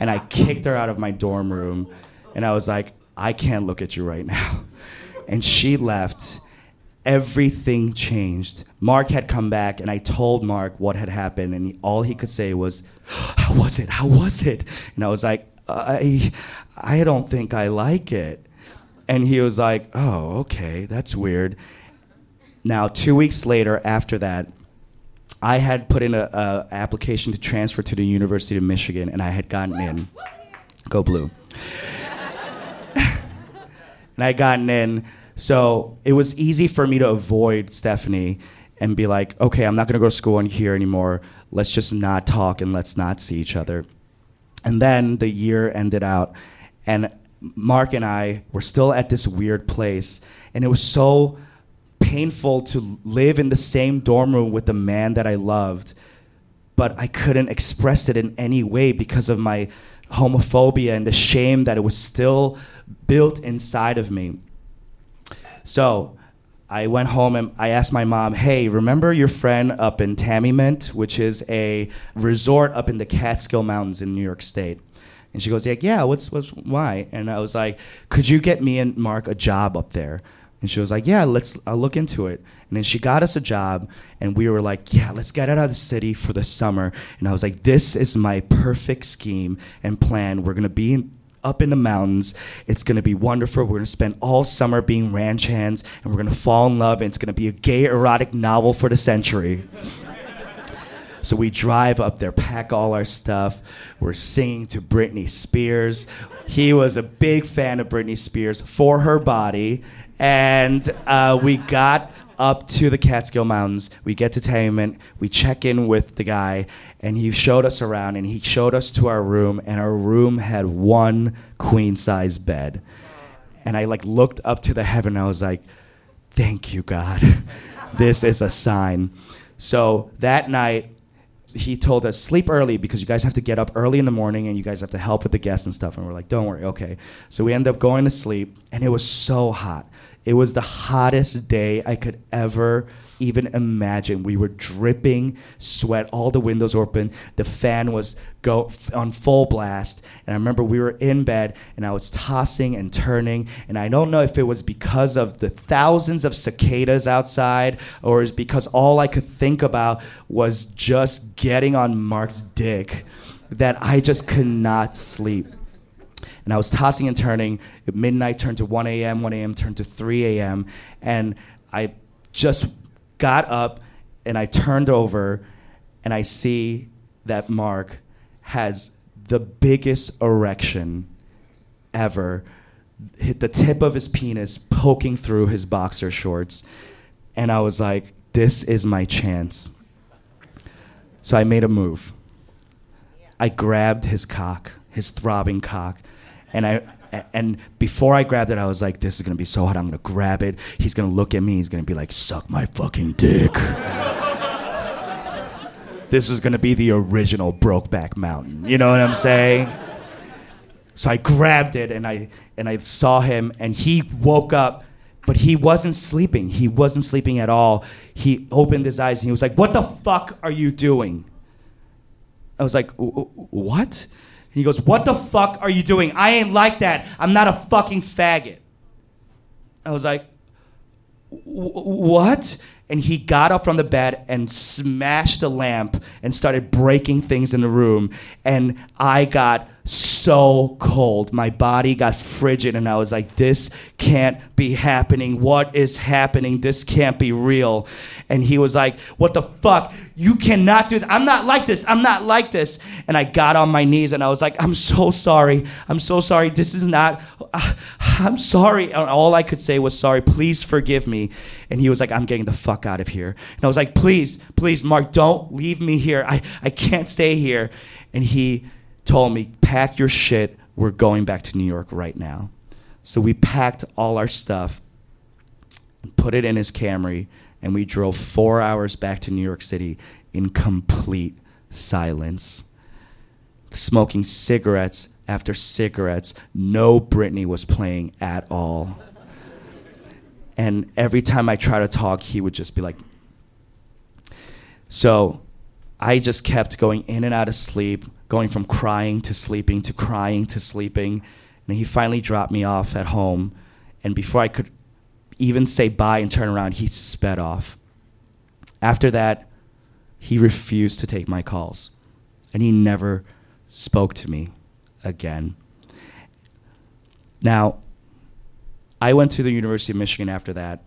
Speaker 9: And I kicked her out of my dorm room, and I was like, I can't look at you right now. And she left. Everything changed. Mark had come back, and I told Mark what had happened, and he, all he could say was, "How was it? How was it?" And I was like, "I, I don't think I like it." And he was like, "Oh, okay, that's weird." Now, two weeks later, after that, I had put in a, a application to transfer to the University of Michigan, and I had gotten in. Go blue. and I gotten in. So it was easy for me to avoid Stephanie and be like, okay, I'm not going to go to school in here anymore. Let's just not talk and let's not see each other. And then the year ended out, and Mark and I were still at this weird place, and it was so painful to live in the same dorm room with the man that I loved, but I couldn't express it in any way because of my homophobia and the shame that it was still built inside of me. So I went home and I asked my mom, hey, remember your friend up in Tamiment, which is a resort up in the Catskill Mountains in New York State? And she goes, like, yeah, what's, what's, why? And I was like, could you get me and Mark a job up there? And she was like, yeah, let's, I'll look into it. And then she got us a job and we were like, yeah, let's get out of the city for the summer. And I was like, this is my perfect scheme and plan. We're to be in, up in the mountains. It's to be wonderful. We're to spend all summer being ranch hands and we're to fall in love and it's to be a gay erotic novel for the century. So we drive up there, pack all our stuff. We're singing to Britney Spears. He was a big fan of Britney Spears for her body. And uh, we got up to the Catskill Mountains. We get to Tamiment. We check in with the guy, and he showed us around. And he showed us to our room, and our room had one queen size bed. And I like looked up to the heaven. I was like, "Thank you, God. this is a sign." So that night, he told us sleep early because you guys have to get up early in the morning and you guys have to help with the guests and stuff and we're like don't worry okay so we end up going to sleep and it was so hot It was the hottest day I could ever even imagine. We were dripping sweat, all the windows open. The fan was go on full blast, and I remember we were in bed and I was tossing and turning, and I don't know if it was because of the thousands of cicadas outside or is because all I could think about was just getting on Mark's dick that I just could not sleep and I was tossing and turning. Midnight turned to 1 a.m., 1 a.m. turned to 3 a.m., and I just got up and I turned over and I see that Mark has the biggest erection ever. Hit the tip of his penis poking through his boxer shorts. And I was like, this is my chance. So I made a move. I grabbed his cock, his throbbing cock, and I and before I grabbed it, I was like, "This is gonna be so hot. I'm gonna grab it. He's gonna look at me. He's gonna be like, suck my fucking dick." this was gonna be the original Brokeback Mountain. You know what I'm saying? So I grabbed it and I and I saw him, and he woke up. But he wasn't sleeping. He wasn't sleeping at all. He opened his eyes and he was like, What the fuck are you doing? I was like, "W- w- What? And he goes, What the fuck are you doing? I ain't like that. I'm not a fucking faggot. I was like, What? And he got up from the bed and smashed the lamp and started breaking things in the room. And I got cold. My body got frigid, and I was like, This can't be happening. What is happening? This can't be real. And he was like, What the fuck? You cannot do that. I'm not like this. I'm not like this. And I got on my knees and I was like, I'm so sorry. I'm so sorry. This is not, I'm sorry. And all I could say was, Sorry. Please forgive me. And he was like, I'm getting the fuck out of here. And I was like, Please, please, Mark, don't leave me here. I, I can't stay here. And he told me, Pack your shit. We're going back to New York right now. So we packed all our stuff put it in his Camry, and we drove four hours back to New York City in complete silence, smoking cigarettes after cigarettes. No Britney was playing at all. And every time I try to talk, he would just be like, so I just kept going in and out of sleep, going from crying to sleeping to crying to sleeping. And he finally dropped me off at home. And before I could even say bye and turn around, he sped off. After that, he refused to take my calls. And he never spoke to me again. Now, I went to the University of Michigan after that,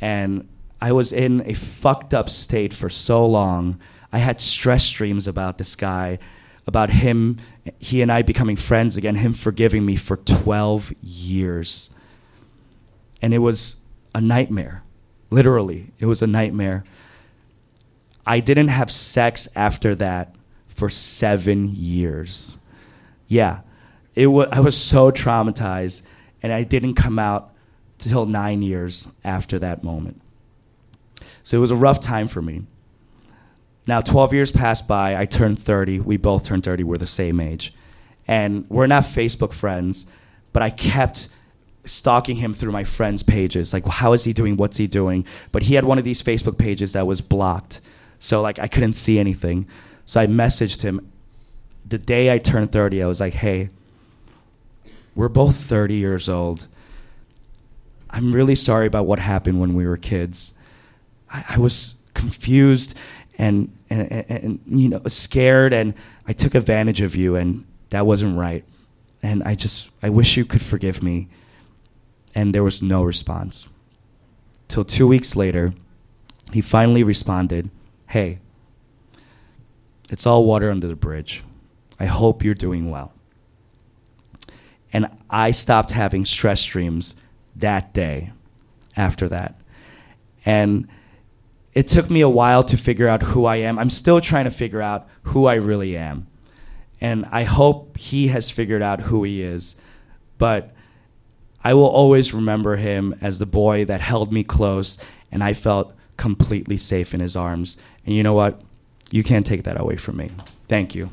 Speaker 9: and I was in a fucked up state for so long. I had stress dreams about this guy, about him, he and I becoming friends again, him forgiving me for 12 years. And it was a nightmare. Literally, it was a nightmare. I didn't have sex after that for seven years. Yeah, it wa- I was so traumatized, and I didn't come out till nine years after that moment. So it was a rough time for me. Now, 12 years passed by. I turned 30. We both turned 30. We're the same age. And we're not Facebook friends, but I kept stalking him through my friends' pages. Like, how is he doing? What's he doing? But he had one of these Facebook pages that was blocked. So, like, I couldn't see anything. So I messaged him the day I turned 30. I was like, hey, we're both 30 years old. I'm really sorry about what happened when we were kids. I, I was confused and, and, and, you know scared, and I took advantage of you, and that wasn't right. And I just I wish you could forgive me. And there was no response. Till two weeks later, he finally responded, "Hey, it's all water under the bridge. I hope you're doing well." And I stopped having stress dreams that day after that. And it took me a while to figure out who I am. I'm still trying to figure out who I really am. And I hope he has figured out who he is. But I will always remember him as the boy that held me close and I felt completely safe in his arms. And you know what? You can't take that away from me. Thank you.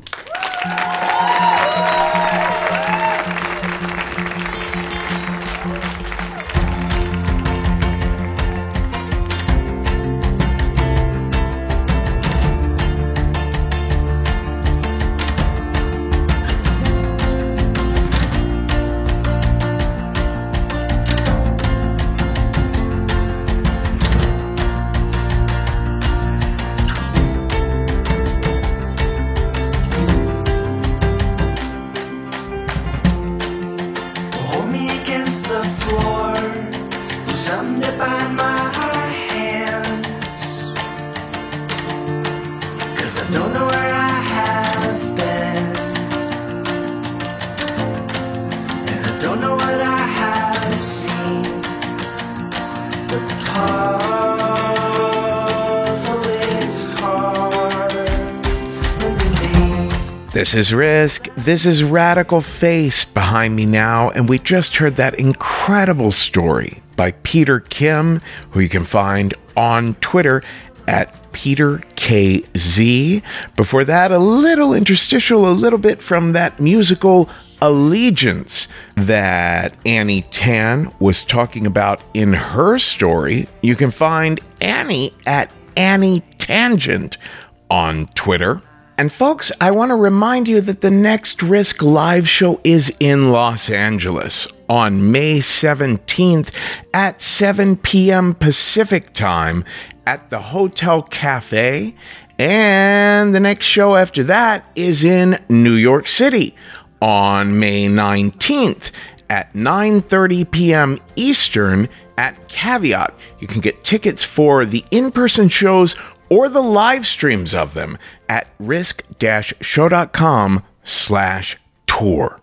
Speaker 2: This is Risk. This is Radical Face behind me now, and we just heard that incredible story by Peter Kim, who you can find on Twitter at Peter KZ. Before that, a little interstitial, a little bit from that musical Allegiance that Annie Tan was talking about in her story. You can find Annie at Annie Tangent on Twitter. And folks, I want to remind you that the next Risk live show is in Los Angeles on May 17th at 7 p.m. Pacific time at the Hotel Cafe. And the next show after that is in New York City on May 19th at 9:30 p.m. Eastern at Caveat. You can get tickets for the in-person shows or the live streams of them at risk-show.com slash tour.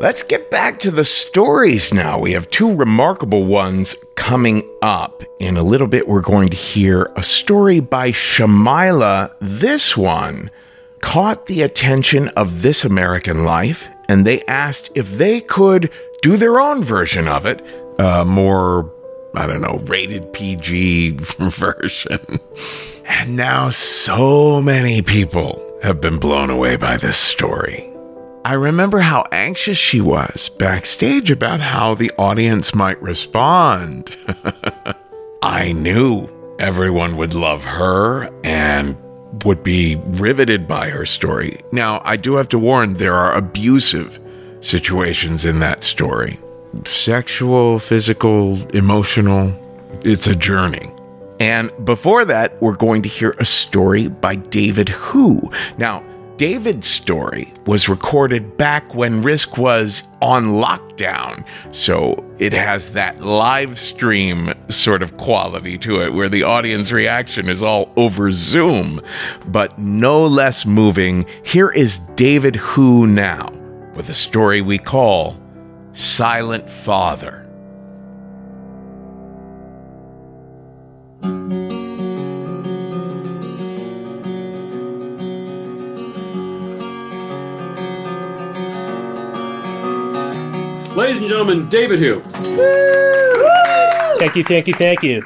Speaker 2: Let's get back to the stories now. We have two remarkable ones coming up. In a little bit, we're going to hear a story by Shamila. This one caught the attention of This American Life, and they asked if they could do their own version of it, a more, I don't know, rated PG version. And now so many people have been blown away by this story. I remember how anxious she was backstage about how the audience might respond. I knew everyone would love her and would be riveted by her story. Now, I do have to warn there are abusive situations in that story sexual, physical, emotional. It's a journey. And before that, we're going to hear a story by David Hu. Now, David's story was recorded back when Risk was on lockdown. So it has that live stream sort of quality to it where the audience reaction is all over Zoom, but no less moving. Here is David Hu now with a story we call Silent Father.
Speaker 10: Ladies and gentlemen, David Hugh.
Speaker 11: Thank you, thank you, thank you.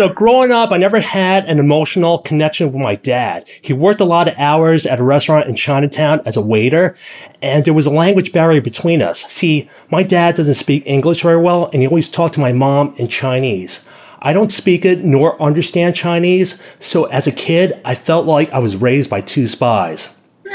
Speaker 11: So growing up, I never had an emotional connection with my dad. He worked a lot of hours at a restaurant in Chinatown as a waiter, and there was a language barrier between us. See, my dad doesn't speak English very well, and he always talked to my mom in Chinese. I don't speak it nor understand Chinese, so as a kid, I felt like I was raised by two spies.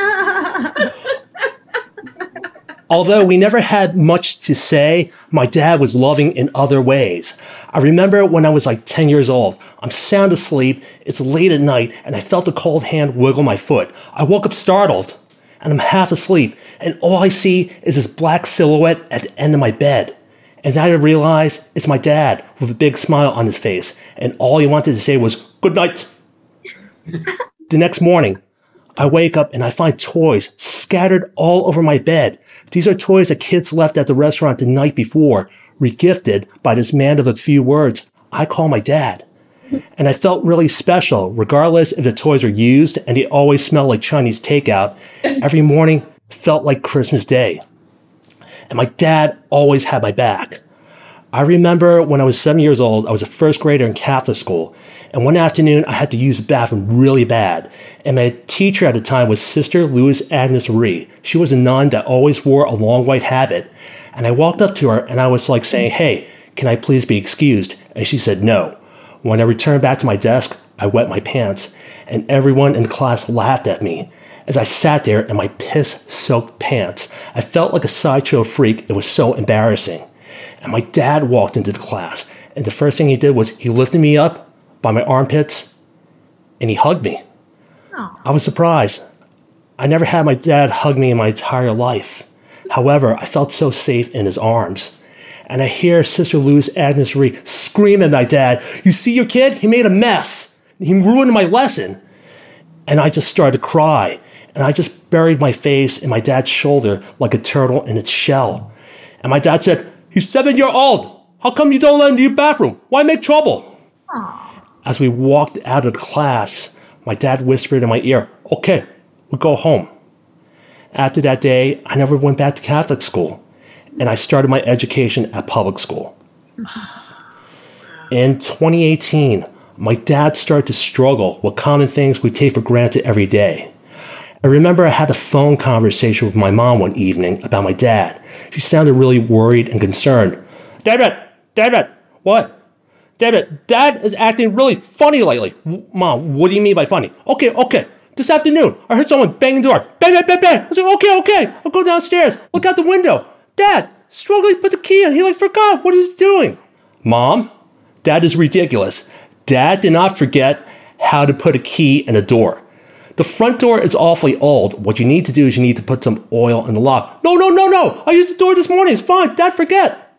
Speaker 11: Although we never had much to say, my dad was loving in other ways. I remember when I was like 10 years old, I'm sound asleep, it's late at night, and I felt a cold hand wiggle my foot. I woke up startled, and I'm half asleep, and all I see is this black silhouette at the end of my bed. And I realize it's my dad with a big smile on his face, and all he wanted to say was, Good night. the next morning, I wake up and I find toys scattered all over my bed. These are toys that kids left at the restaurant the night before, regifted by this man of a few words. I call my dad. And I felt really special, regardless if the toys were used and they always smelled like Chinese takeout. Every morning felt like Christmas Day. And my dad always had my back. I remember when I was seven years old, I was a first grader in Catholic school. And one afternoon, I had to use the bathroom really bad. And my teacher at the time was Sister Louise Agnes Marie. She was a nun that always wore a long white habit. And I walked up to her and I was like saying, Hey, can I please be excused? And she said no. When I returned back to my desk, I wet my pants. And everyone in the class laughed at me. As I sat there in my piss soaked pants, I felt like a sideshow freak. It was so embarrassing. And my dad walked into the class. And the first thing he did was he lifted me up by my armpits and he hugged me. I was surprised. I never had my dad hug me in my entire life. However, I felt so safe in his arms. and I hear Sister Louise Agnes Ree scream at my dad, You see your kid? He made a mess. He ruined my lesson. And I just started to cry. And I just buried my face in my dad's shoulder like a turtle in its shell. And my dad said, He's seven year old. How come you don't let him to your bathroom? Why make trouble? As we walked out of the class, my dad whispered in my ear, Okay, we'll go home. After that day, I never went back to Catholic school, and I started my education at public school. In 2018, my dad started to struggle with common things we take for granted every day. I remember I had a phone conversation with my mom one evening about my dad. She sounded really worried and concerned. David, David, what? David, dad is acting really funny lately. Mom, what do you mean by funny? Okay, okay. This afternoon, I heard someone banging the door. Bang, bang, bang, bang. I was like, okay, okay. I'll go downstairs. Look out the window. Dad, struggling to put the key in. He like forgot what he's doing. Mom, that is ridiculous. Dad did not forget how to put a key in a door. The front door is awfully old. What you need to do is you need to put some oil in the lock. No, no, no, no. I used the door this morning. It's fine. Dad forget.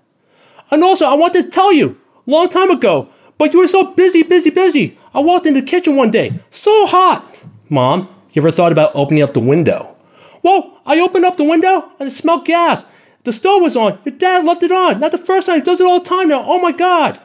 Speaker 11: And also, I wanted to tell you, long time ago, but you were so busy, busy, busy. I walked in the kitchen one day. So hot. Mom, you ever thought about opening up the window? Well, I opened up the window and it smelled gas. The stove was on. Your dad left it on. Not the first time. He does it all the time now. Oh my God.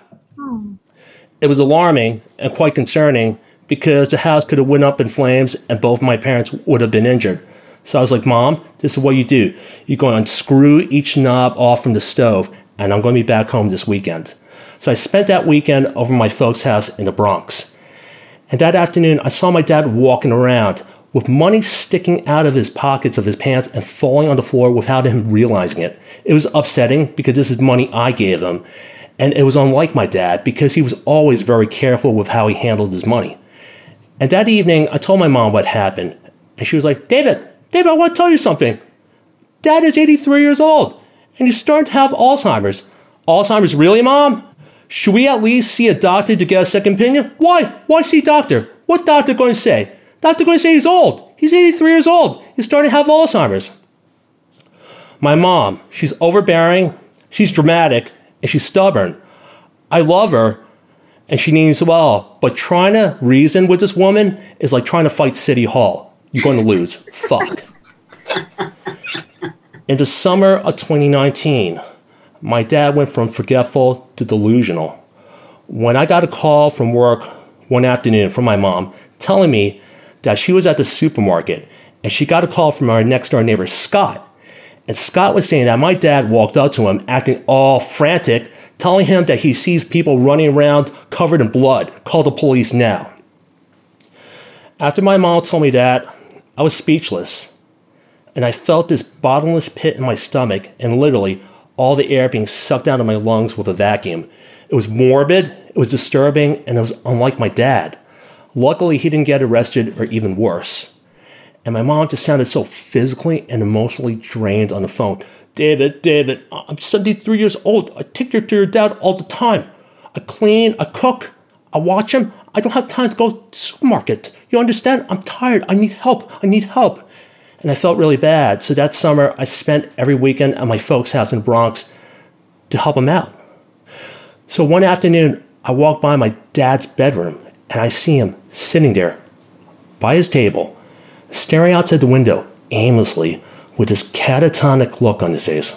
Speaker 11: It was alarming and quite concerning because the house could have went up in flames and both my parents would have been injured. So I was like, Mom, this is what you do. You're going to unscrew each knob off from the stove, and I'm going to be back home this weekend. So I spent that weekend over my folks' house in the Bronx. And that afternoon, I saw my dad walking around with money sticking out of his pockets of his pants and falling on the floor without him realizing it. It was upsetting because this is money I gave him. And it was unlike my dad because he was always very careful with how he handled his money. And that evening, I told my mom what happened. And she was like, David, David, I want to tell you something. Dad is 83 years old and he's starting to have Alzheimer's. Alzheimer's, really, Mom? Should we at least see a doctor to get a second opinion? Why? Why see doctor? What doctor going to say? Doctor going to say he's old. He's 83 years old. He's starting to have Alzheimer's. My mom, she's overbearing, she's dramatic, and she's stubborn. I love her, and she means well, but trying to reason with this woman is like trying to fight City Hall. You're going to lose. Fuck. In the summer of 2019, my dad went from forgetful to delusional. When I got a call from work one afternoon from my mom telling me that she was at the supermarket and she got a call from our next door neighbor, Scott. And Scott was saying that my dad walked up to him acting all frantic, telling him that he sees people running around covered in blood. Call the police now. After my mom told me that, I was speechless. And I felt this bottomless pit in my stomach and literally all the air being sucked out of my lungs with a vacuum. It was morbid, it was disturbing, and it was unlike my dad. Luckily, he didn't get arrested or even worse. And my mom just sounded so physically and emotionally drained on the phone. David, David, I'm 73 years old. I take care to your dad all the time. I clean, I cook, I watch him. I don't have time to go to the supermarket. You understand? I'm tired. I need help. I need help. And I felt really bad. So that summer, I spent every weekend at my folks' house in the Bronx to help him out. So one afternoon, I walk by my dad's bedroom and I see him sitting there by his table, staring outside the window aimlessly with this catatonic look on his face.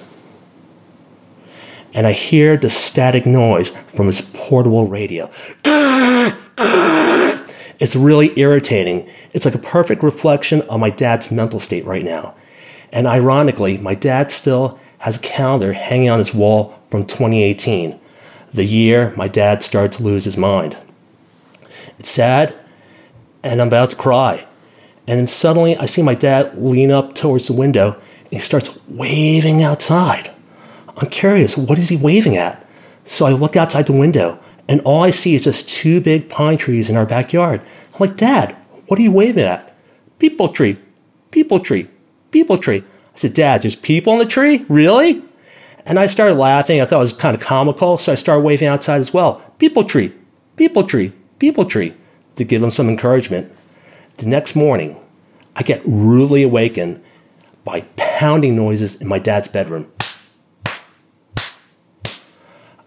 Speaker 11: And I hear the static noise from his portable radio. It's really irritating. It's like a perfect reflection of my dad's mental state right now. And ironically, my dad still has a calendar hanging on his wall from 2018, the year my dad started to lose his mind. It's sad, and I'm about to cry. And then suddenly I see my dad lean up towards the window and he starts waving outside. I'm curious, what is he waving at? So I look outside the window and all I see is just two big pine trees in our backyard. I'm like, Dad, what are you waving at? People tree, people tree, people tree. I said, Dad, there's people in the tree? Really? And I started laughing. I thought it was kind of comical, so I started waving outside as well. People tree, people tree, people tree, to give him some encouragement. The next morning, I get rudely awakened by pounding noises in my dad's bedroom.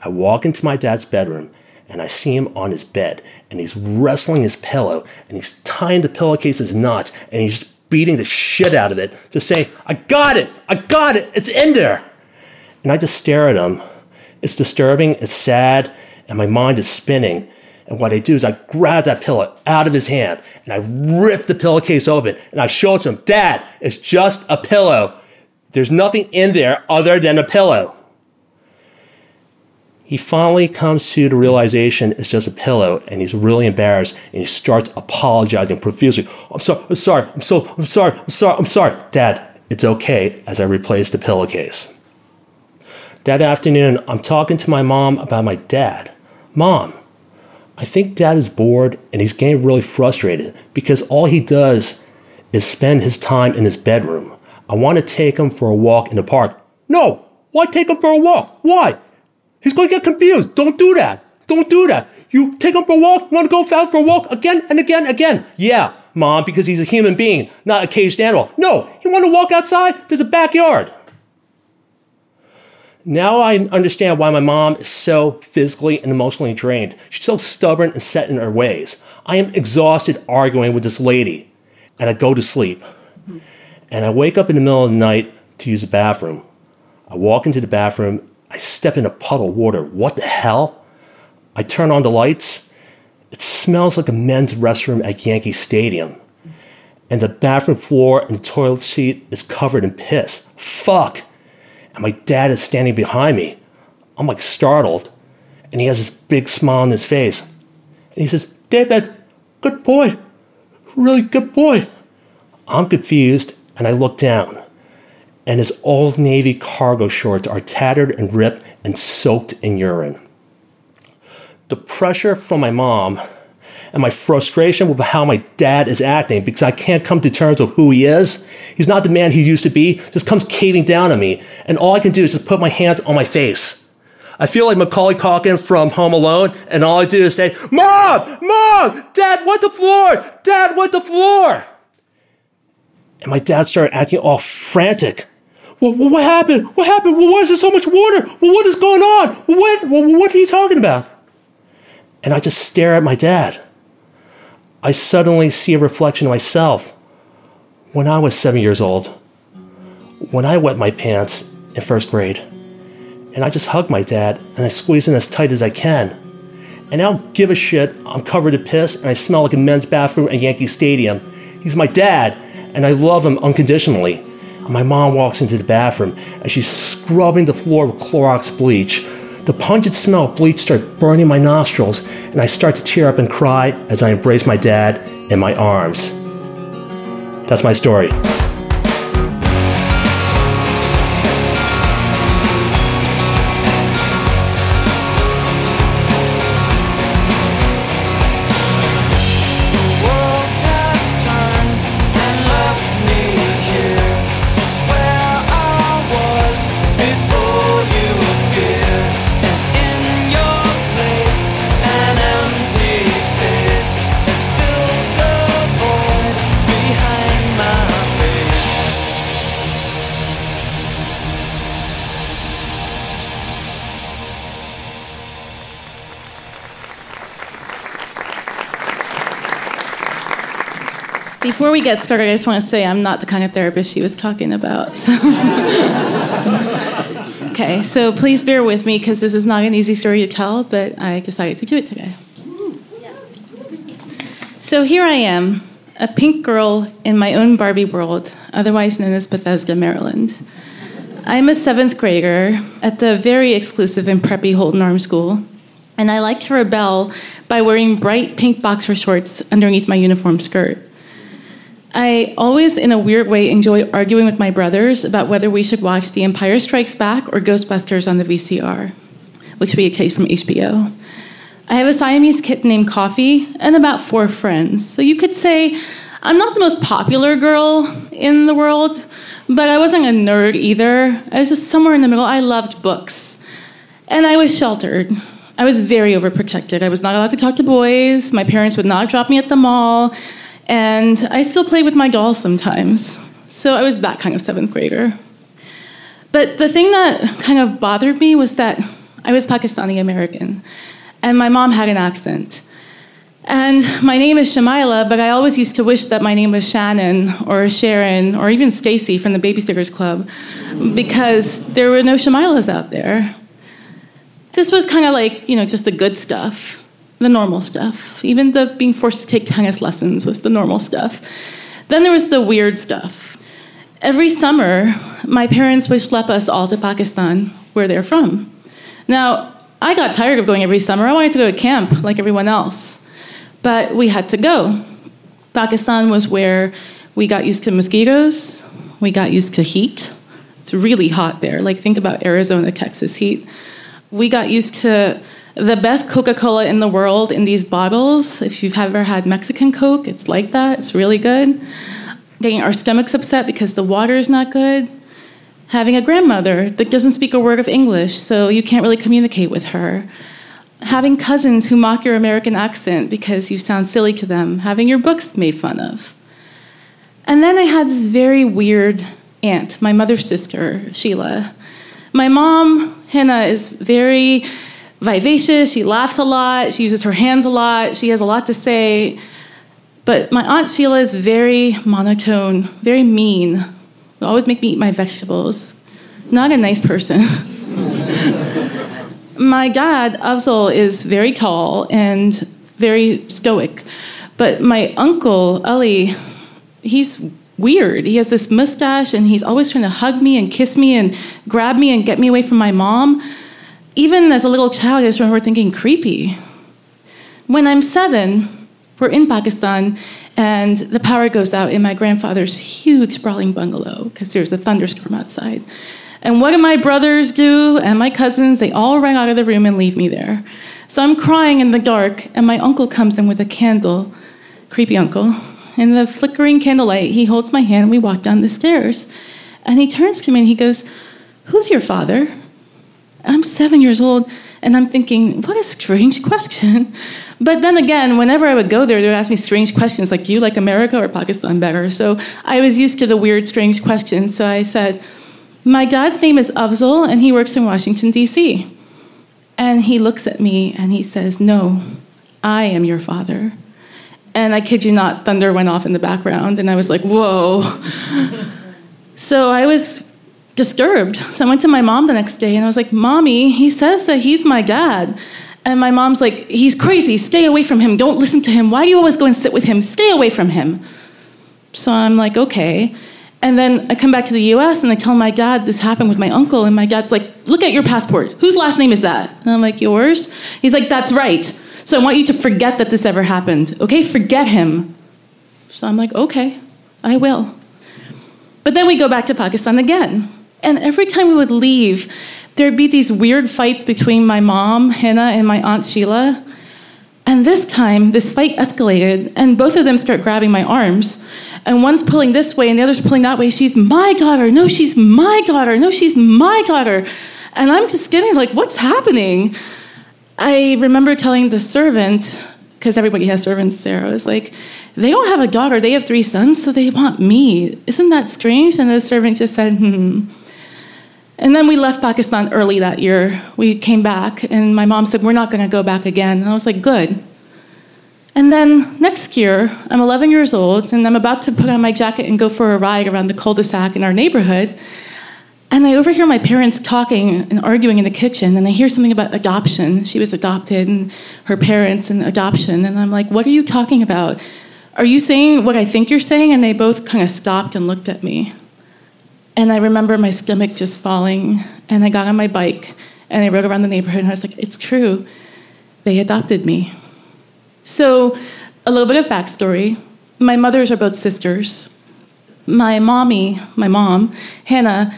Speaker 11: I walk into my dad's bedroom and I see him on his bed and he's wrestling his pillow and he's tying the pillowcase's knots and he's just beating the shit out of it to say, I got it! I got it! It's in there! And I just stare at him. It's disturbing, it's sad, and my mind is spinning. And what I do is I grab that pillow out of his hand and I rip the pillowcase open and I show it to him, Dad, it's just a pillow. There's nothing in there other than a pillow. He finally comes to the realization it's just a pillow and he's really embarrassed and he starts apologizing profusely. I'm sorry, I'm sorry, I'm so, I'm sorry, I'm sorry, I'm sorry. Dad, it's okay as I replace the pillowcase. That afternoon, I'm talking to my mom about my dad. Mom, I think dad is bored and he's getting really frustrated because all he does is spend his time in his bedroom. I want to take him for a walk in the park. No! Why take him for a walk? Why? He's going to get confused. Don't do that. Don't do that. You take him for a walk. You want to go out for a walk again and again and again. Yeah, mom, because he's a human being, not a caged animal. No, you want to walk outside? There's a backyard. Now I understand why my mom is so physically and emotionally drained. She's so stubborn and set in her ways. I am exhausted arguing with this lady, and I go to sleep. And I wake up in the middle of the night to use the bathroom. I walk into the bathroom, I step in a puddle of water. What the hell? I turn on the lights. It smells like a men's restroom at Yankee Stadium. And the bathroom floor and the toilet seat is covered in piss. Fuck! and my dad is standing behind me. I'm like startled, and he has this big smile on his face. And he says, David, good boy, really good boy. I'm confused, and I look down, and his old Navy cargo shorts are tattered and ripped and soaked in urine. The pressure from my mom and my frustration with how my dad is acting because I can't come to terms with who he is. He's not the man he used to be, just comes caving down on me. And all I can do is just put my hands on my face. I feel like Macaulay Culkin from Home Alone, and all I do is say, Mom! Mom! Dad, what the floor? Dad, what the floor? And my dad started acting all frantic. Well, what happened? What happened? Well, why is there so much water? Well, what is going on? What, what are you talking about? And I just stare at my dad. I suddenly see a reflection of myself when I was seven years old, when I wet my pants in first grade. And I just hug my dad and I squeeze in as tight as I can. And I don't give a shit. I'm covered in piss and I smell like a men's bathroom at Yankee Stadium. He's my dad and I love him unconditionally. My mom walks into the bathroom and she's scrubbing the floor with Clorox bleach. The pungent smell of bleach starts burning my nostrils, and I start to tear up and cry as I embrace my dad in my arms. That's my story.
Speaker 12: We get started, I just want to say I'm not the kind of therapist she was talking about. So. okay, so please bear with me because this is not an easy story to tell, but I decided to do it today. So here I am, a pink girl in my own Barbie world, otherwise known as Bethesda, Maryland. I'm a seventh grader at the very exclusive and preppy Holton-Arms School, and I like to rebel by wearing bright pink boxer shorts underneath my uniform skirt. I always, in a weird way, enjoy arguing with my brothers about whether we should watch The Empire Strikes Back or Ghostbusters on the VCR, which we take from HBO. I have a Siamese kitten named Coffee and about four friends. So you could say I'm not the most popular girl in the world, but I wasn't a nerd either. I was just somewhere in the middle. I loved books. And I was sheltered. I was very overprotected. I was not allowed to talk to boys. My parents would not drop me at the mall. And I still play with my dolls sometimes. So I was that kind of seventh grader. But the thing that kind of bothered me was that I was Pakistani American. And my mom had an accent. And my name is Shamila, but I always used to wish that my name was Shannon or Sharon or even Stacy from the Babysitters Club because there were no Shamilas out there. This was kind of like, you know, just the good stuff, the normal stuff. Even the being forced to take tennis lessons was the normal stuff. Then there was the weird stuff. Every summer, my parents would schlep us all to Pakistan, where they're from. Now, I got tired of going every summer. I wanted to go to camp like everyone else. But we had to go. Pakistan was where we got used to mosquitoes, we got used to heat. It's really hot there. Like, think about Arizona, Texas heat. We got used to the best Coca Cola in the world in these bottles. If you've ever had Mexican Coke, it's like that. It's really good. Getting our stomachs upset because the water is not good. Having a grandmother that doesn't speak a word of English, so you can't really communicate with her. Having cousins who mock your American accent because you sound silly to them. Having your books made fun of. And then I had this very weird aunt, my mother's sister, Sheila. My mom, Hannah, is very vivacious. She laughs a lot. She uses her hands a lot. She has a lot to say. But my aunt Sheila is very monotone, very mean. Will always make me eat my vegetables. Not a nice person. my dad, Afzal, is very tall and very stoic. But my uncle, Ali, he's weird. He has this mustache and he's always trying to hug me and kiss me and grab me and get me away from my mom. Even as a little child, I just remember thinking creepy. When I'm seven, we're in Pakistan and the power goes out in my grandfather's huge sprawling bungalow because there's a thunderstorm outside. And what do my brothers do and my cousins? They all run out of the room and leave me there. So I'm crying in the dark, and my uncle comes in with a candle, creepy uncle. In the flickering candlelight, he holds my hand and we walk down the stairs. And he turns to me and he goes, Who's your father? I'm seven years old, and I'm thinking, What a strange question. But then again, whenever I would go there, they would ask me strange questions like, Do you like America or Pakistan better? So I was used to the weird, strange questions. So I said, My dad's name is Afzal, and he works in Washington, D.C. And he looks at me and he says, No, I am your father. And I kid you not, thunder went off in the background, and I was like, Whoa. so I was disturbed. So I went to my mom the next day and I was like, Mommy, he says that he's my dad. And my mom's like, He's crazy. Stay away from him. Don't listen to him. Why do you always go and sit with him? Stay away from him. So I'm like, Okay. And then I come back to the US and I tell my dad this happened with my uncle. And my dad's like, Look at your passport. Whose last name is that? And I'm like, Yours? He's like, That's right. So I want you to forget that this ever happened. Okay? Forget him. So I'm like, Okay, I will. But then we go back to Pakistan again. And every time we would leave, there'd be these weird fights between my mom, Hannah, and my aunt Sheila. And this time, this fight escalated, and both of them start grabbing my arms. And one's pulling this way, and the other's pulling that way. She's my daughter. No, she's my daughter. No, she's my daughter. And I'm just getting like, what's happening? I remember telling the servant, because everybody has servants there, I was like, they don't have a daughter, they have three sons, so they want me. Isn't that strange? And the servant just said, hmm. And then we left Pakistan early that year. We came back, and my mom said, We're not going to go back again. And I was like, Good. And then next year, I'm 11 years old, and I'm about to put on my jacket and go for a ride around the cul de sac in our neighborhood. And I overhear my parents talking and arguing in the kitchen, and I hear something about adoption. She was adopted, and her parents, and adoption. And I'm like, What are you talking about? Are you saying what I think you're saying? And they both kind of stopped and looked at me. And I remember my stomach just falling, and I got on my bike and I rode around the neighborhood, and I was like, It's true. They adopted me. So, a little bit of backstory. My mothers are both sisters. My mommy, my mom, Hannah,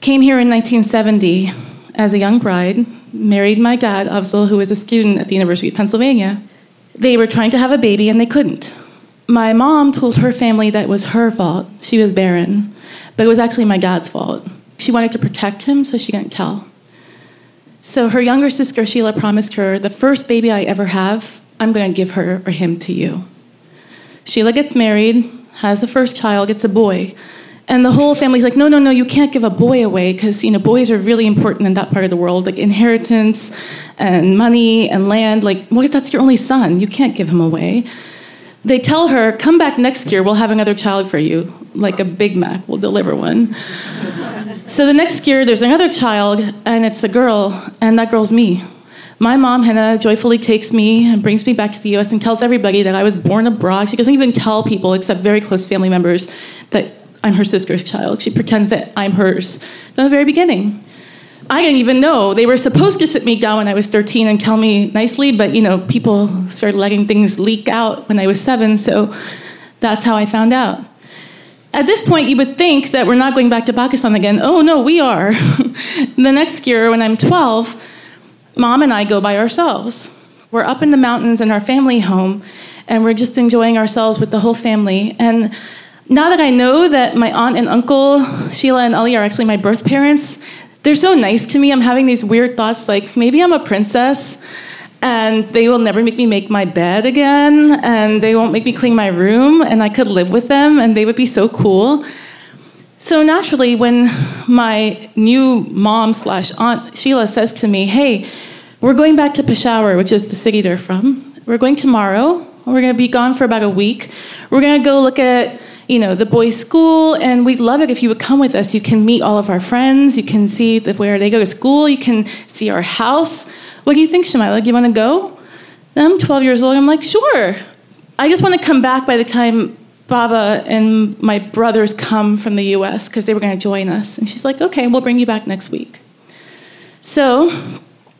Speaker 12: came here in 1970 as a young bride, married my dad, Afzal, who was a student at the University of Pennsylvania. They were trying to have a baby and they couldn't. My mom told her family that it was her fault. She was barren. But it was actually my dad's fault. She wanted to protect him, so she didn't tell. So her younger sister, Sheila, promised her the first baby I ever have, I'm going to give her or him to you. Sheila gets married, has a first child, gets a boy. And the whole family's like, no, no, no, you can't give a boy away because you know boys are really important in that part of the world, like inheritance and money and land. Like, what if that's your only son? You can't give him away. They tell her, come back next year, we'll have another child for you, like a Big Mac, we'll deliver one. so the next year, there's another child, and it's a girl, and that girl's me. My mom, Hannah, joyfully takes me and brings me back to the US and tells everybody that I was born abroad. She doesn't even tell people, except very close family members, that I'm her sister's child. She pretends that I'm hers from the very beginning. I didn't even know. They were supposed to sit me down when I was 13 and tell me nicely, but you know, people started letting things leak out when I was seven, so that's how I found out. At this point, you would think that we're not going back to Pakistan again. Oh no, we are. the next year, when I'm 12, mom and I go by ourselves. We're up in the mountains in our family home, and we're just enjoying ourselves with the whole family. And now that I know that my aunt and uncle, Sheila and Ali, are actually my birth parents, they're so nice to me. I'm having these weird thoughts like maybe I'm a princess and they will never make me make my bed again and they won't make me clean my room and I could live with them and they would be so cool. So naturally, when my new mom slash aunt Sheila says to me, "Hey, we're going back to Peshawar, which is the city they're from. We're going tomorrow. We're going to be gone for about a week. We're going to go look at you know, the boys' school, and we'd love it if you would come with us. You can meet all of our friends. You can see the, where they go to school. You can see our house. What do you think, Shamila? Do you want to go? And I'm 12 years old. I'm like, sure. I just want to come back by the time Baba and my brothers come from the US because they were going to join us. And she's like, okay, we'll bring you back next week. So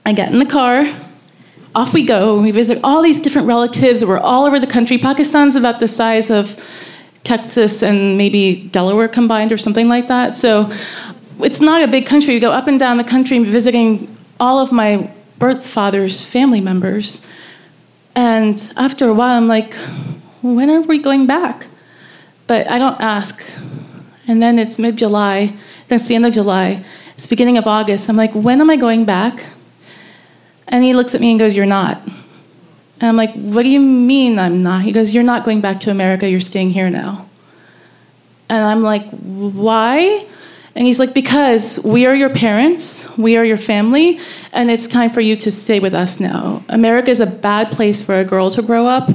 Speaker 12: I get in the car. Off we go. We visit all these different relatives. We're all over the country. Pakistan's about the size of Texas and maybe Delaware combined or something like that. So it's not a big country. You go up and down the country visiting all of my birth father's family members. And after a while, I'm like, when are we going back? But I don't ask. And then it's mid July, then it's the end of July, it's beginning of August. I'm like, when am I going back? And he looks at me and goes, You're not. And I'm like, What do you mean I'm not? He goes, You're not going back to America, you're staying here now. And I'm like, Why? And he's like, Because we are your parents, we are your family, and it's time for you to stay with us now. America is a bad place for a girl to grow up.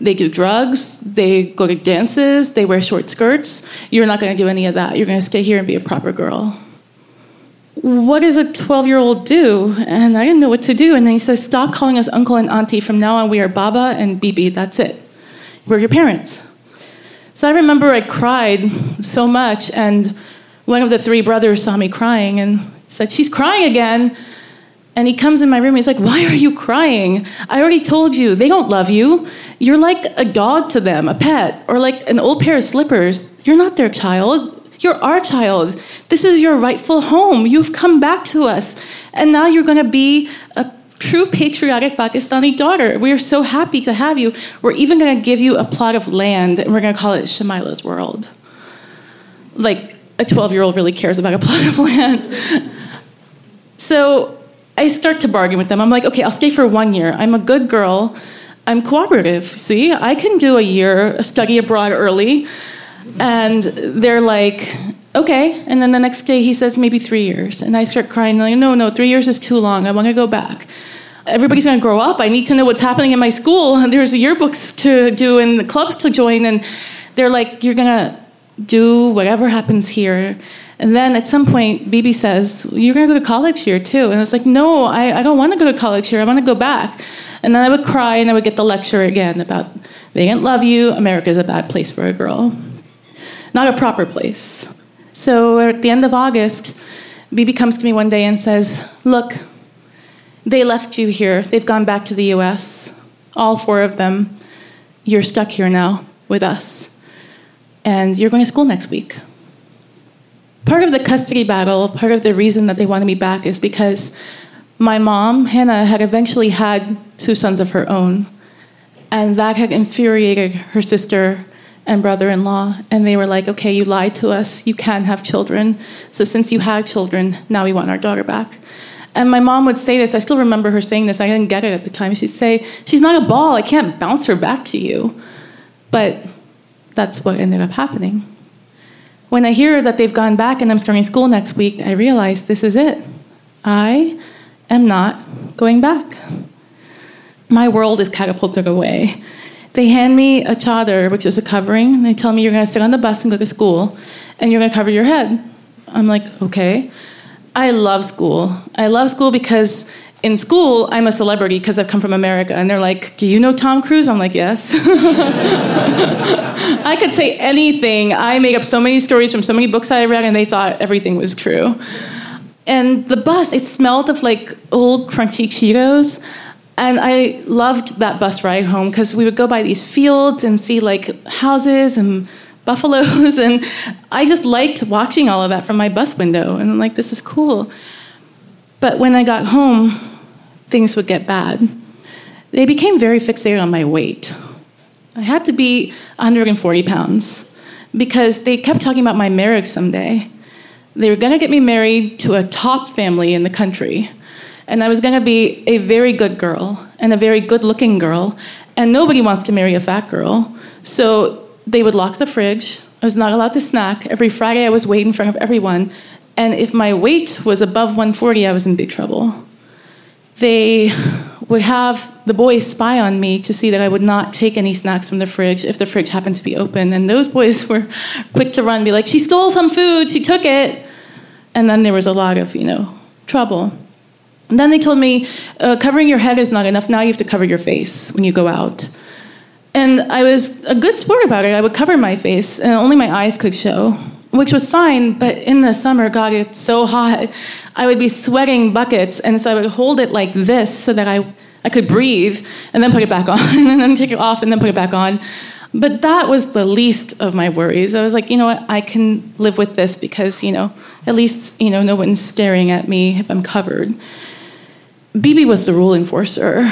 Speaker 12: They do drugs, they go to dances, they wear short skirts. You're not going to do any of that. You're going to stay here and be a proper girl. What does a 12 year old do? And I didn't know what to do. And then he says, Stop calling us uncle and auntie. From now on, we are Baba and Bibi. That's it. We're your parents. So I remember I cried so much, and one of the three brothers saw me crying and said, She's crying again. And he comes in my room and he's like, Why are you crying? I already told you, they don't love you. You're like a dog to them, a pet, or like an old pair of slippers. You're not their child. You're our child. This is your rightful home. You've come back to us. And now you're going to be a true patriotic Pakistani daughter. We are so happy to have you. We're even going to give you a plot of land and we're going to call it Shamila's World. Like a 12 year old really cares about a plot of land. so I start to bargain with them. I'm like, okay, I'll stay for one year. I'm a good girl. I'm cooperative. See, I can do a year, a study abroad early. And they're like, okay. And then the next day he says, maybe three years. And I start crying, like, no, no, three years is too long. I want to go back. Everybody's going to grow up. I need to know what's happening in my school. There's yearbooks to do and the clubs to join. And they're like, you're going to do whatever happens here. And then at some point, Bibi says, You're going to go to college here too. And I was like, No, I, I don't want to go to college here. I want to go back. And then I would cry and I would get the lecture again about they didn't love you. America is a bad place for a girl, not a proper place. So at the end of August, Bibi comes to me one day and says, Look, they left you here. They've gone back to the US, all four of them. You're stuck here now with us. And you're going to school next week part of the custody battle, part of the reason that they wanted me back is because my mom, Hannah, had eventually had two sons of her own. And that had infuriated her sister and brother in law. And they were like, okay, you lied to us. You can't have children. So since you had children, now we want our daughter back. And my mom would say this. I still remember her saying this. I didn't get it at the time. She'd say, She's not a ball. I can't bounce her back to you. But that's what ended up happening. When I hear that they've gone back and I'm starting school next week, I realize this is it. I am not going back. My world is catapulted away. They hand me a chadar, which is a covering, and they tell me you're going to sit on the bus and go to school, and you're going to cover your head. I'm like, okay. I love school. I love school because in school, I'm a celebrity because I've come from America. And they're like, Do you know Tom Cruise? I'm like, Yes. I could say anything. I made up so many stories from so many books I read, and they thought everything was true. And the bus, it smelled of like old crunchy Cheetos. And I loved that bus ride home because we would go by these fields and see like houses and buffaloes. And I just liked watching all of that from my bus window. And I'm like, this is cool. But when I got home, things would get bad. They became very fixated on my weight. I had to be 140 pounds because they kept talking about my marriage someday. They were going to get me married to a top family in the country. And I was going to be a very good girl and a very good looking girl. And nobody wants to marry a fat girl. So they would lock the fridge. I was not allowed to snack. Every Friday, I was weighed in front of everyone. And if my weight was above 140, I was in big trouble. They would have the boys spy on me to see that I would not take any snacks from the fridge if the fridge happened to be open. And those boys were quick to run be like, she stole some food, she took it. And then there was a lot of, you know, trouble. And then they told me, uh, covering your head is not enough. Now you have to cover your face when you go out. And I was a good sport about it. I would cover my face, and only my eyes could show, which was fine. But in the summer, God, it's so hot. I would be sweating buckets, and so I would hold it like this so that I, I could breathe, and then put it back on, and then take it off, and then put it back on. But that was the least of my worries. I was like, you know what, I can live with this because, you know, at least, you know, no one's staring at me if I'm covered. Bibi was the rule enforcer.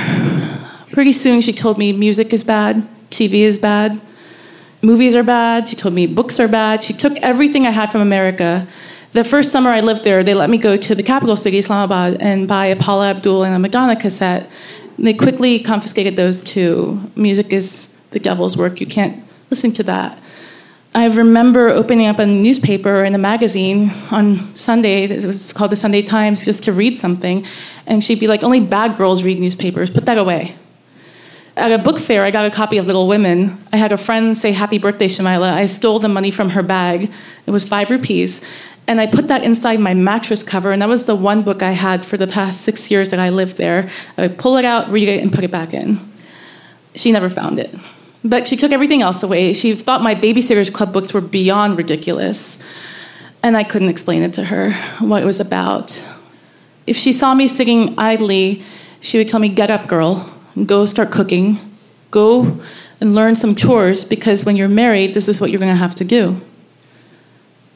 Speaker 12: Pretty soon she told me music is bad, TV is bad, movies are bad. She told me books are bad. She took everything I had from America. The first summer I lived there, they let me go to the capital city, Islamabad, and buy a Paula Abdul and a Madonna cassette. They quickly confiscated those too. Music is the devil's work. You can't listen to that. I remember opening up a newspaper and a magazine on Sunday. It was called the Sunday Times, just to read something. And she'd be like, "Only bad girls read newspapers. Put that away." At a book fair, I got a copy of Little Women. I had a friend say, "Happy birthday, Shamila." I stole the money from her bag. It was five rupees, and I put that inside my mattress cover. And that was the one book I had for the past six years that I lived there. I would pull it out, read it, and put it back in. She never found it. But she took everything else away. She thought my Babysitter's Club books were beyond ridiculous. And I couldn't explain it to her what it was about. If she saw me sitting idly, she would tell me, Get up, girl. Go start cooking. Go and learn some chores because when you're married, this is what you're going to have to do.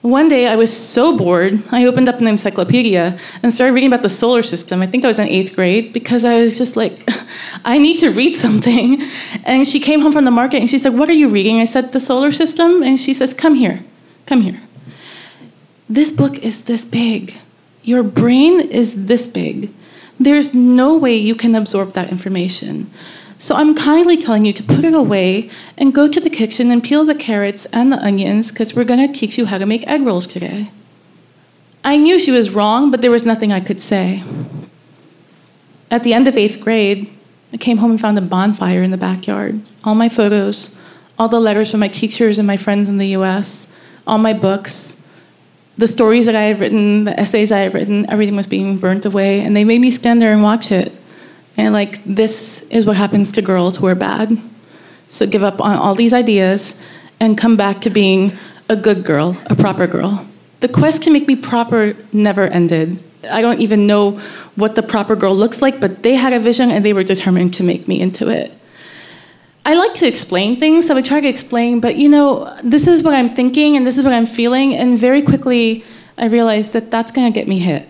Speaker 12: One day I was so bored, I opened up an encyclopedia and started reading about the solar system. I think I was in eighth grade because I was just like, I need to read something. And she came home from the market and she said, What are you reading? I said, The solar system. And she says, Come here, come here. This book is this big. Your brain is this big. There's no way you can absorb that information. So I'm kindly telling you to put it away and go to the kitchen and peel the carrots and the onions because we're going to teach you how to make egg rolls today. I knew she was wrong, but there was nothing I could say. At the end of eighth grade, I came home and found a bonfire in the backyard. All my photos, all the letters from my teachers and my friends in the US, all my books, the stories that I had written, the essays I had written, everything was being burnt away. And they made me stand there and watch it. And like, this is what happens to girls who are bad. So give up on all these ideas and come back to being a good girl, a proper girl. The quest to make me proper never ended. I don't even know what the proper girl looks like, but they had a vision and they were determined to make me into it. I like to explain things, so I try to explain, but you know, this is what I'm thinking and this is what I'm feeling, and very quickly I realized that that's gonna get me hit.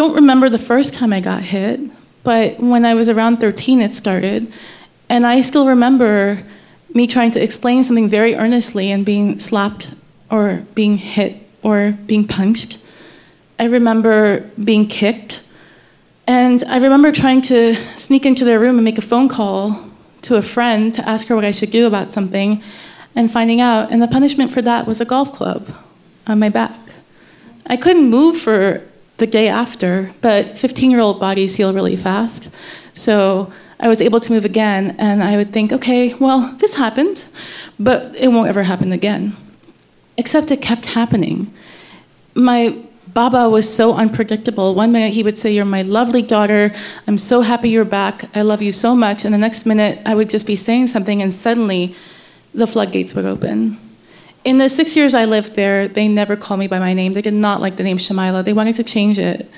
Speaker 12: I don't remember the first time I got hit, but when I was around 13, it started. And I still remember me trying to explain something very earnestly and being slapped or being hit or being punched. I remember being kicked. And I remember trying to sneak into their room and make a phone call to a friend to ask her what I should do about something. and finding out, and the punishment for that was a golf club on my back. I couldn't move for the day after, but 15 year old bodies heal really fast. So I was able to move again, and I would think, okay, well, this happened, but it won't ever happen again. Except it kept happening. My Baba was so unpredictable. One minute he would say, You're my lovely daughter. I'm so happy you're back. I love you so much. And the next minute I would just be saying something, and suddenly the floodgates would open. In the six years I lived there, they never called me by my name. They did not like the name Shamila. They wanted to change it.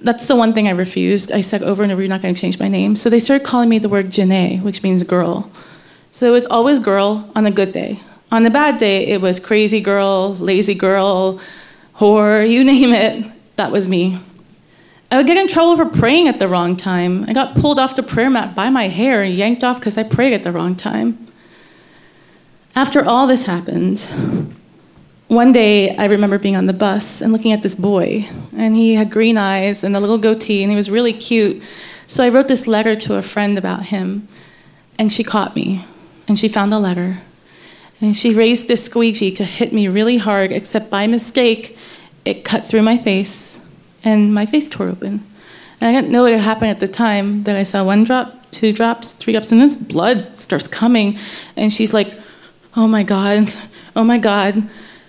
Speaker 12: That's the one thing I refused. I said over and over, You're not going to change my name. So they started calling me the word Janae, which means girl. So it was always girl on a good day. On a bad day, it was crazy girl, lazy girl, whore, you name it. That was me. I would get in trouble for praying at the wrong time. I got pulled off the prayer mat by my hair and yanked off because I prayed at the wrong time. After all this happened, one day I remember being on the bus and looking at this boy, and he had green eyes and a little goatee, and he was really cute. So I wrote this letter to a friend about him, and she caught me, and she found the letter. And she raised this squeegee to hit me really hard, except by mistake, it cut through my face, and my face tore open. And I didn't know what had happened at the time, but I saw one drop, two drops, three drops, and this blood starts coming. And she's like, Oh my God, oh my God.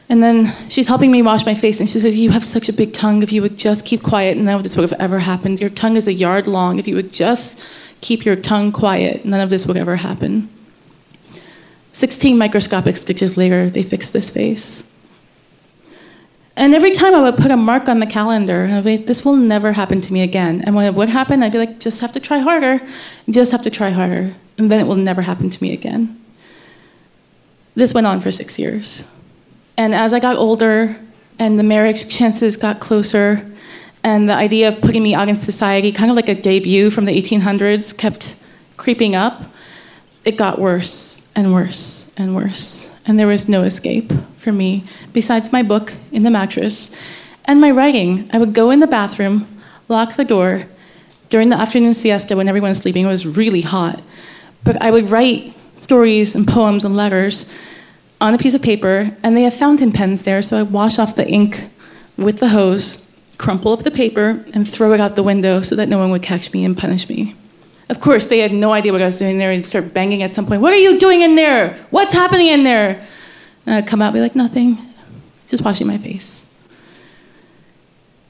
Speaker 12: And then she's helping me wash my face, and she said, You have such a big tongue. If you would just keep quiet, none of this would have ever happened. Your tongue is a yard long. If you would just keep your tongue quiet, none of this would ever happen. 16 microscopic stitches later, they fixed this face. And every time I would put a mark on the calendar, I'd be like, this will never happen to me again. And when it would happen, I'd be like, just have to try harder, just have to try harder, and then it will never happen to me again. This went on for six years. And as I got older and the marriage chances got closer, and the idea of putting me out in society, kind of like a debut from the 1800s, kept creeping up, it got worse and worse and worse. And there was no escape for me besides my book in the mattress and my writing. I would go in the bathroom, lock the door. During the afternoon siesta, when everyone was sleeping, it was really hot. But I would write stories and poems and letters on a piece of paper, and they have fountain pens there, so I wash off the ink with the hose, crumple up the paper, and throw it out the window so that no one would catch me and punish me. Of course, they had no idea what I was doing there and start banging at some point. What are you doing in there? What's happening in there? And I'd come out and be like, nothing, just washing my face.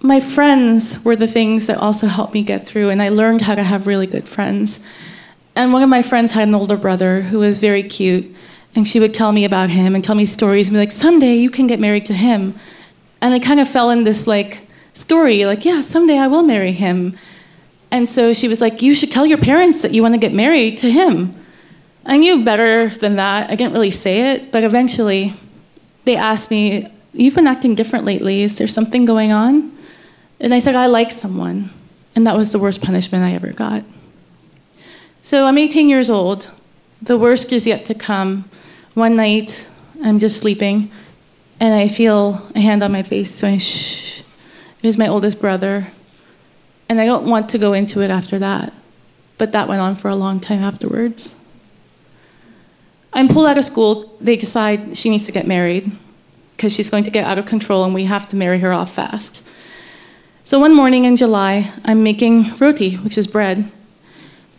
Speaker 12: My friends were the things that also helped me get through, and I learned how to have really good friends. And one of my friends had an older brother who was very cute, and she would tell me about him and tell me stories and be like, someday you can get married to him. And I kind of fell in this like story, like, yeah, someday I will marry him. And so she was like, You should tell your parents that you want to get married to him. I knew better than that. I didn't really say it, but eventually they asked me, You've been acting different lately. Is there something going on? And I said, I like someone. And that was the worst punishment I ever got. So I'm 18 years old. The worst is yet to come. One night, I'm just sleeping, and I feel a hand on my face saying, Shh. It was my oldest brother. And I don't want to go into it after that. But that went on for a long time afterwards. I'm pulled out of school. They decide she needs to get married because she's going to get out of control and we have to marry her off fast. So one morning in July, I'm making roti, which is bread,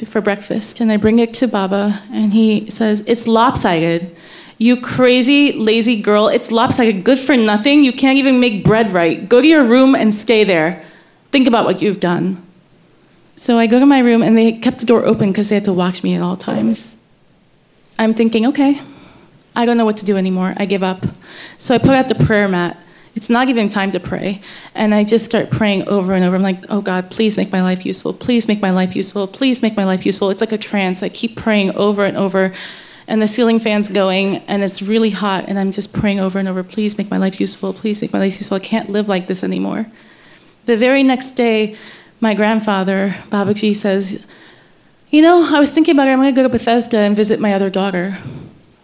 Speaker 12: for breakfast. And I bring it to Baba and he says, It's lopsided. You crazy, lazy girl. It's lopsided. Good for nothing. You can't even make bread right. Go to your room and stay there. Think about what you've done. So I go to my room, and they kept the door open because they had to watch me at all times. I'm thinking, okay, I don't know what to do anymore. I give up. So I put out the prayer mat. It's not even time to pray. And I just start praying over and over. I'm like, oh God, please make my life useful. Please make my life useful. Please make my life useful. It's like a trance. I keep praying over and over. And the ceiling fan's going, and it's really hot. And I'm just praying over and over, please make my life useful. Please make my life useful. I can't live like this anymore. The very next day, my grandfather, Babaji, says, You know, I was thinking about it. I'm going to go to Bethesda and visit my other daughter.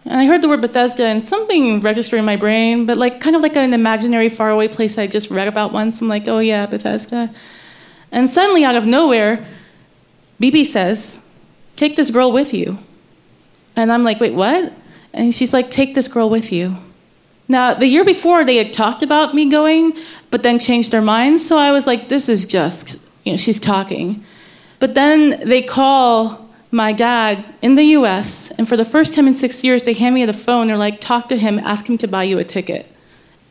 Speaker 12: And I heard the word Bethesda, and something registered in my brain, but like kind of like an imaginary faraway place I just read about once. I'm like, Oh, yeah, Bethesda. And suddenly, out of nowhere, Bibi says, Take this girl with you. And I'm like, Wait, what? And she's like, Take this girl with you. Now, the year before, they had talked about me going, but then changed their minds. So I was like, This is just, you know, she's talking. But then they call my dad in the US, and for the first time in six years, they hand me the phone. They're like, Talk to him, ask him to buy you a ticket.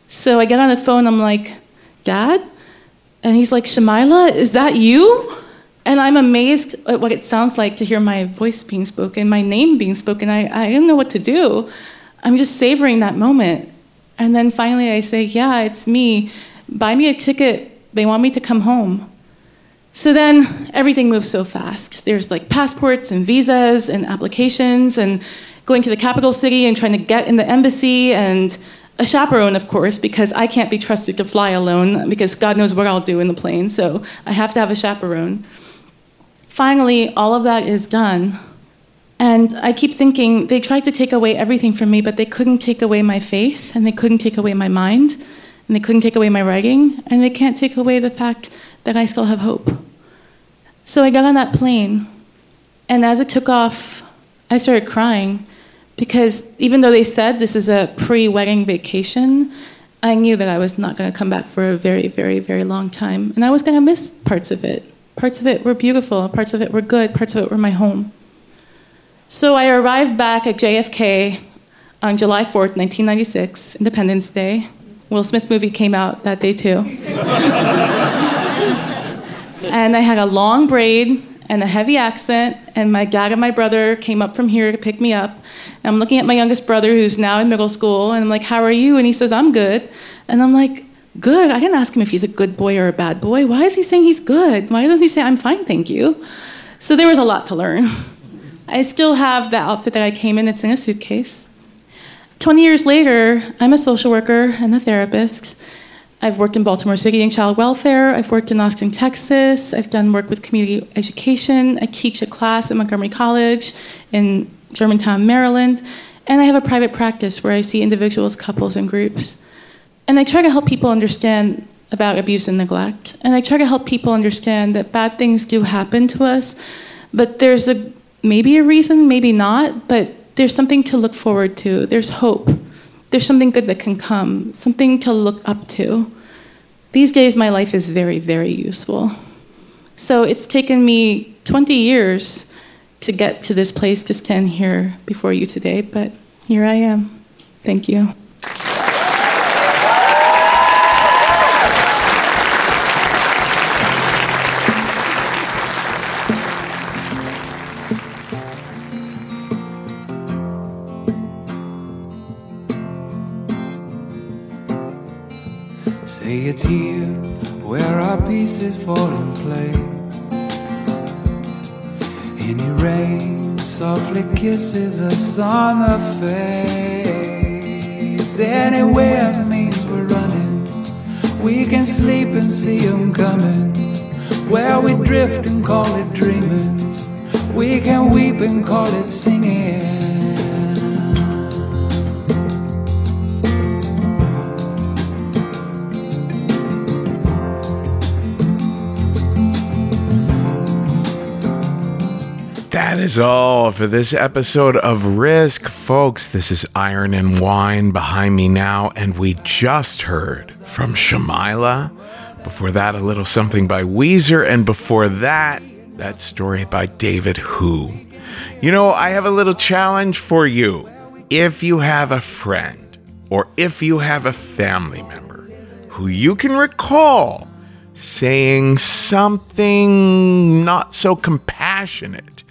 Speaker 12: So I get on the phone, I'm like, Dad? And he's like, Shamila, is that you? And I'm amazed at what it sounds like to hear my voice being spoken, my name being spoken. I, I didn't know what to do. I'm just savoring that moment. And then finally I say, Yeah, it's me. Buy me a ticket. They want me to come home. So then everything moves so fast. There's like passports and visas and applications and going to the capital city and trying to get in the embassy and a chaperone, of course, because I can't be trusted to fly alone because God knows what I'll do in the plane. So I have to have a chaperone. Finally, all of that is done. And I keep thinking they tried to take away everything from me, but they couldn't take away my faith, and they couldn't take away my mind, and they couldn't take away my writing, and they can't take away the fact that I still have hope. So I got on that plane, and as it took off, I started crying because even though they said this is a pre wedding vacation, I knew that I was not going to come back for a very, very, very long time. And I was going to miss parts of it. Parts of it were beautiful, parts of it were good, parts of it were my home. So I arrived back at JFK on July 4th, 1996, Independence Day. Will Smith movie came out that day too. and I had a long braid and a heavy accent, and my dad and my brother came up from here to pick me up. And I'm looking at my youngest brother who's now in middle school, and I'm like, How are you? And he says, I'm good. And I'm like, Good. I didn't ask him if he's a good boy or a bad boy. Why is he saying he's good? Why doesn't he say, I'm fine, thank you? So there was a lot to learn. I still have the outfit that I came in, it's in a suitcase. 20 years later, I'm a social worker and a therapist. I've worked in Baltimore City in child welfare. I've worked in Austin, Texas. I've done work with community education. I teach a class at Montgomery College in Germantown, Maryland. And I have a private practice where I see individuals, couples, and groups. And I try to help people understand about abuse and neglect. And I try to help people understand that bad things do happen to us, but there's a maybe a reason, maybe not, but there's something to look forward to. There's hope. There's something good that can come, something to look up to. These days, my life is very, very useful. So it's taken me 20 years to get to this place to stand here before you today, but here I am. Thank you.
Speaker 13: Pieces fall in place. Any rain softly kisses us on the face. Anywhere means we're running. We can sleep and see them coming. Where we drift and call it dreaming. We can weep and call it singing.
Speaker 2: That is all for this episode of Risk. Folks, this is Iron and Wine behind me now, and we just heard from Shamila. Before that, a little something by Weezer, and before that, that story by David Hu. You know, I have a little challenge for you. If you have a friend or if you have a family member who you can recall saying something not so compassionate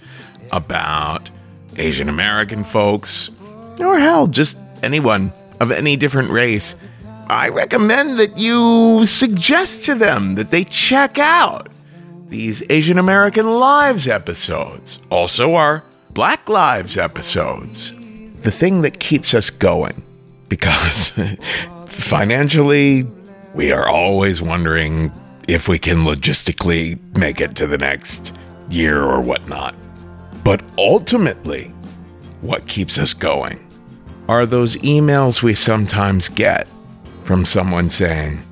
Speaker 2: about Asian American folks, or hell, just anyone of any different race, I recommend that you suggest to them that they check out these Asian American Lives episodes, also our Black Lives episodes. The thing that keeps us going, because financially, we are always wondering if we can logistically make it to the next year or whatnot. But ultimately, what keeps us going are those emails we sometimes get from someone saying,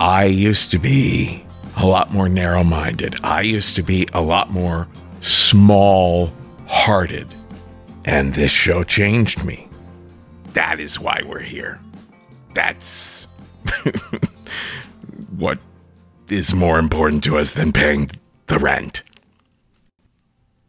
Speaker 2: I used to be a lot more narrow minded. I used to be a lot more small hearted. And this show changed me. That is why we're here. That's what is more important to us than paying the rent.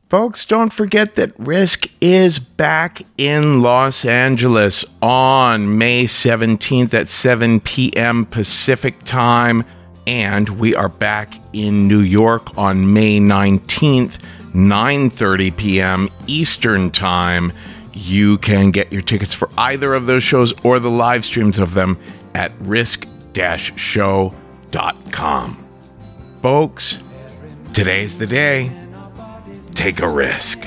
Speaker 2: Folks, don't forget that Risk is back in Los Angeles on May 17th at 7 p.m. Pacific time. And we are back in New York on May 19th, 9:30 p.m. Eastern Time. You can get your tickets for either of those shows or the live streams of them at risk-show.com. Folks, today's the day. Take a risk.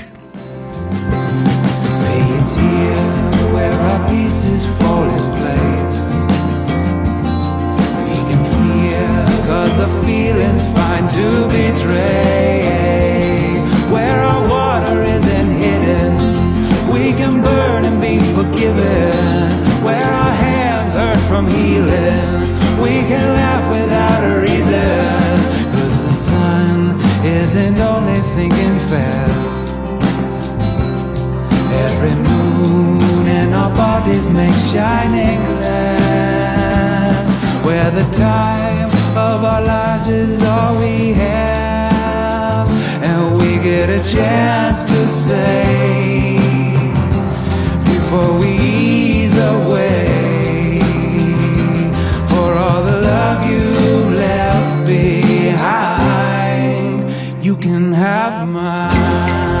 Speaker 13: Say it's here where our pieces fall in place. We can fear, cause the feeling's fine to betray. Where our water isn't hidden, we can burn and be forgiven. Where our hands hurt from healing, we can laugh without a reason. Cause the sun isn't sinking fast. Every moon in our bodies makes shining glass. Where the time of our lives is all we have, and we get a chance to say before we ease away can have mine.